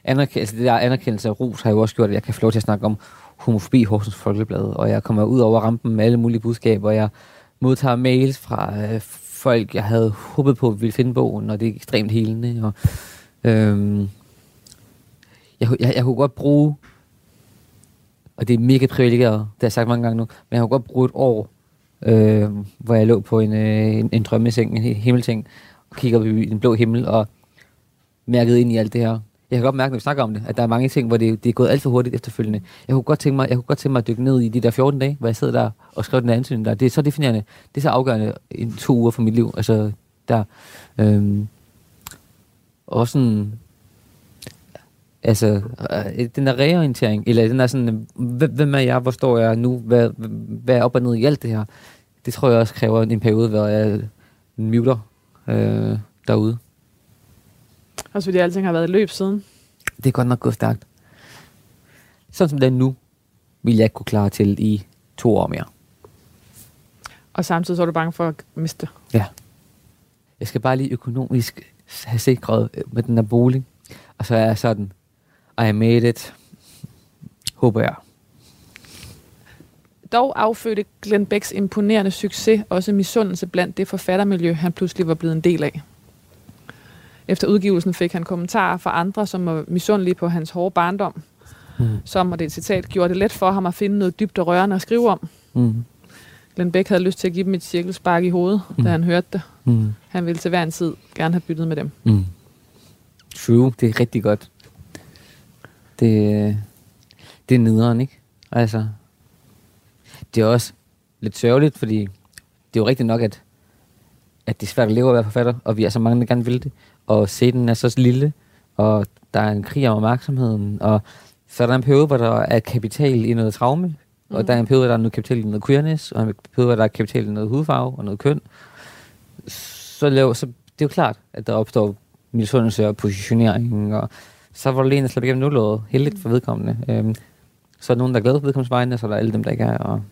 anerk- altså det der anerkendelse af ros har jo også gjort, at jeg kan få lov til at snakke om homofobi i Horsens Folkeblad, og jeg kommer ud over rampen med alle mulige budskaber, og jeg modtager mails fra øh, folk, jeg havde håbet på ville finde bogen, og det er ekstremt helende. Og, øhm, jeg, jeg, jeg kunne godt bruge, og det er mega privilegeret, det har jeg sagt mange gange nu, men jeg kunne godt bruge et år, øh, hvor jeg lå på en, øh, en, en drømmeseng, en himmelting, og kiggede op i den blå himmel, og mærket ind i alt det her. Jeg kan godt mærke, når vi snakker om det, at der er mange ting, hvor det, det er gået alt for hurtigt efterfølgende. Jeg kunne godt tænke mig, jeg kunne godt tænke mig at dykke ned i de der 14 dage, hvor jeg sidder der og skriver den ansøgning der. Det er så definerende. Det er så afgørende i to uger for mit liv. Altså, der. Øhm, og sådan, altså, øh, den der reorientering, eller den der sådan, hvem er jeg, hvor står jeg nu, hvad, hvad er op og ned i alt det her, det tror jeg også kræver en periode, hvor jeg muter øh, derude. Også fordi alting har været løb siden. Det er godt nok gået stærkt. Sådan som det er nu, vil jeg ikke kunne klare til i to år mere. Og samtidig så er du bange for at miste. Ja. Jeg skal bare lige økonomisk have sikret øh, med den her bolig. Og så er jeg sådan, I made it. Håber jeg. Dog affødte Glenn Becks imponerende succes også misundelse blandt det forfattermiljø, han pludselig var blevet en del af. Efter udgivelsen fik han kommentarer fra andre, som var misundelige på hans hårde barndom, Mm. som, og det er et citat, gjorde det let for ham at finde noget dybt og rørende at skrive om. Mm. Glenn Beck havde lyst til at give dem et cirkelspark i hovedet, mm. Da han hørte det. Mm. Han ville til hver en tid gerne have byttet med dem. Mm. True, det er rigtig godt. Det, det er nederen, ikke? Altså, det er også lidt sørgeligt, fordi det er jo rigtigt nok, at, at det er svært at leve at være forfatter, og vi er så mange, der gerne vil det, og scenen er så lille, og der er en krig om opmærksomheden, og så er der en periode, hvor der er kapital i noget traume, mm. og der er en periode, hvor der er noget kapital i noget queerness, og en periode, hvor der er kapital i noget hudfarve og noget køn. Så, lav, så det er jo klart, at der opstår misundelse og positionering, og så var det en, der slap igennem nulåret, heldigt for vedkommende. Øhm, så er der nogen, der er glade for vedkommendes vegne, og så er der alle dem, der ikke er. Og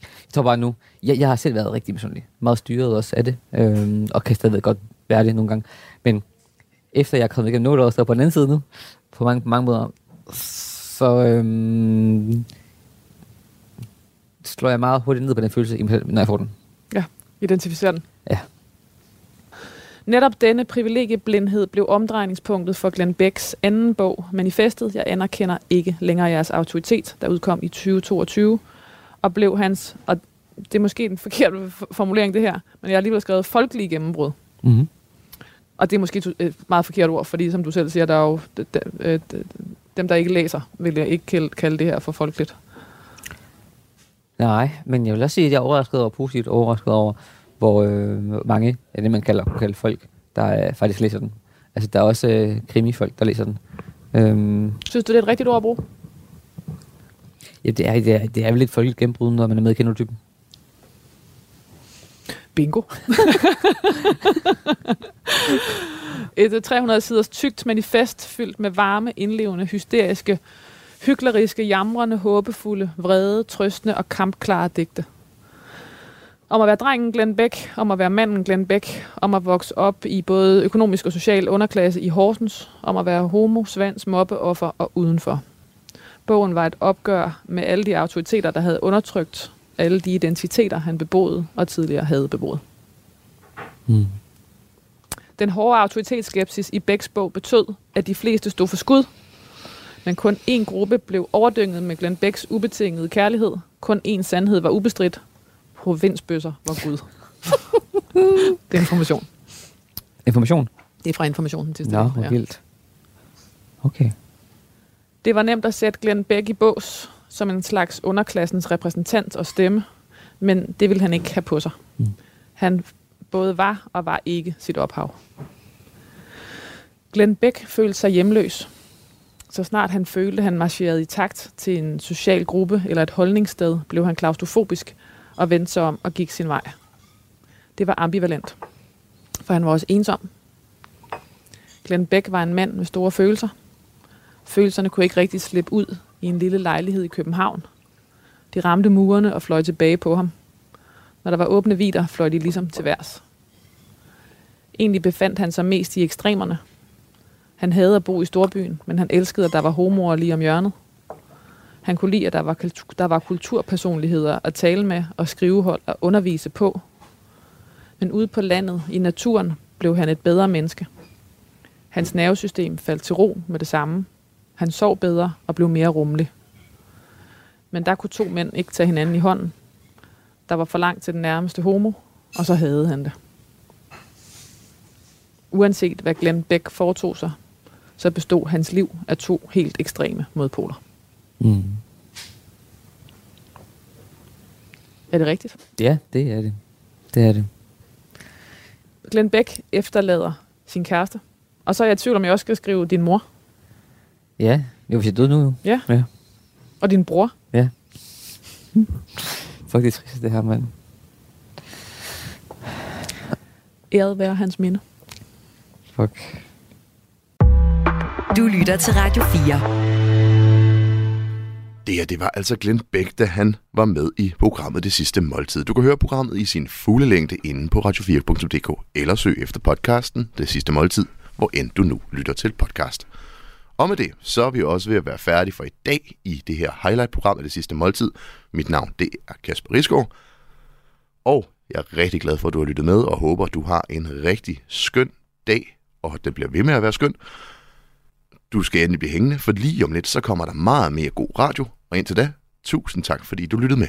jeg tror bare nu, jeg, jeg har selv været rigtig misundelig. Meget styret også af det, øhm, og kan stadigvæk godt være det nogle gange. Men efter jeg er kommet igennem er jeg på den anden side nu, på mange, på mange måder, så øhm, slår jeg meget hurtigt ned på den følelse, når jeg får den. Identificere den. Ja. Netop denne privilegieblindhed blev omdrejningspunktet for Glenn Becks anden bog, Manifestet, jeg anerkender ikke længere jeres autoritet, der udkom i 2022, og blev hans, og det er måske den forkerte formulering det her, men jeg har alligevel skrevet folkelige gennembrud. Mm-hmm. Og det er måske et meget forkert ord, fordi som du selv siger, der er jo øh, dem, der ikke læser, vil jeg ikke kalde- det her for folkeligt. Nej, men jeg vil også sige, at jeg er overrasket over, positivt overrasket over, hvor øh, mange af det, man kalder, kunne kalde folk, der øh, faktisk læser den. Altså, der er også øh, krimifolk, der læser den. Øhm, Synes du, det er et rigtigt ord at bruge? ja, det, er, det, er, det er vel lidt folkeligt gennembrud, når man er med i genotypen. Bingo. Et øh, 300 siders tykt manifest fyldt med varme, indlevende, hysteriske, hykleriske, jamrende, håbefulde, vrede, trøstende og kampklare digte. Om at være drengen Glenn Beck, om at være manden Glenn Beck, om at vokse op i både økonomisk og social underklasse i Horsens, om at være homo, svans, mobbeoffer og udenfor. Bogen var et opgør med alle de autoriteter, der havde undertrykt alle de identiteter, han beboede og tidligere havde beboet. Mm. Den hårde autoritetsskepsis i Becks bog betød, at de fleste stod for skud, men kun én gruppe blev overdynget med Glenn Becks ubetingede kærlighed. Kun én sandhed var ubestridt. Provinsbøsser var Gud. det er information. Information? Det er fra informationen til Nå, hvor vildt. Okay. Det var nemt at sætte Glenn Beck i bås som en slags underklassens repræsentant og stemme, men det ville han ikke have på sig. Mm. Han både var og var ikke sit ophav. Glenn Beck følte sig hjemløs. Så snart han følte, han marcherede i takt til en social gruppe eller et holdningssted, blev han klaustrofobisk og vendte sig om og gik sin vej. Det var ambivalent, for han var også ensom. Glenn Beck var en mand med store følelser. Følelserne kunne ikke rigtig slippe ud i en lille lejlighed i København. De ramte murene og fløj tilbage på ham. Når der var åbne vider, fløj de ligesom til værs. Egentlig befandt han sig mest i ekstremerne. Han havde at bo i storbyen, men han elskede, at der var homoer lige om hjørnet. Han kunne lide, at der var, kultur, der var kulturpersonligheder at tale med og skrivehold og undervise på. Men ude på landet, i naturen, blev han et bedre menneske. Hans nervesystem faldt til ro med det samme. Han sov bedre og blev mere rummelig. Men der kunne to mænd ikke tage hinanden i hånden. Der var for langt til den nærmeste homo, og så havde han det. Uanset hvad Glenn Beck foretog sig, så bestod hans liv af to helt ekstreme modpoler. Mm. Er det rigtigt? Ja, det er det. Det er det. Glenn Beck efterlader sin kæreste. Og så er jeg i tvivl om, jeg også skal skrive din mor Ja, jo, hvis jeg døde nu jo. Ja. ja. og din bror. Fuck, det er trist, det her, mand. Æret være hans minde. Fuck. Du lytter til Radio 4. Det her, det var altså Glenn Beck, da han var med i programmet Det Sidste Måltid. Du kan høre programmet i sin fulde længde inde på radio4.dk, eller søg efter podcasten Det Sidste Måltid, hvor end du nu lytter til podcast. Og med det, så er vi også ved at være færdige for i dag i det her highlight-program af Det Sidste Måltid. Mit navn, det er Kasper Risgaard. Og jeg er rigtig glad for, at du har lyttet med, og håber, du har en rigtig skøn dag, og den bliver ved med at være skøn. Du skal endelig blive hængende, for lige om lidt, så kommer der meget mere god radio. Og indtil da, tusind tak, fordi du lyttede med.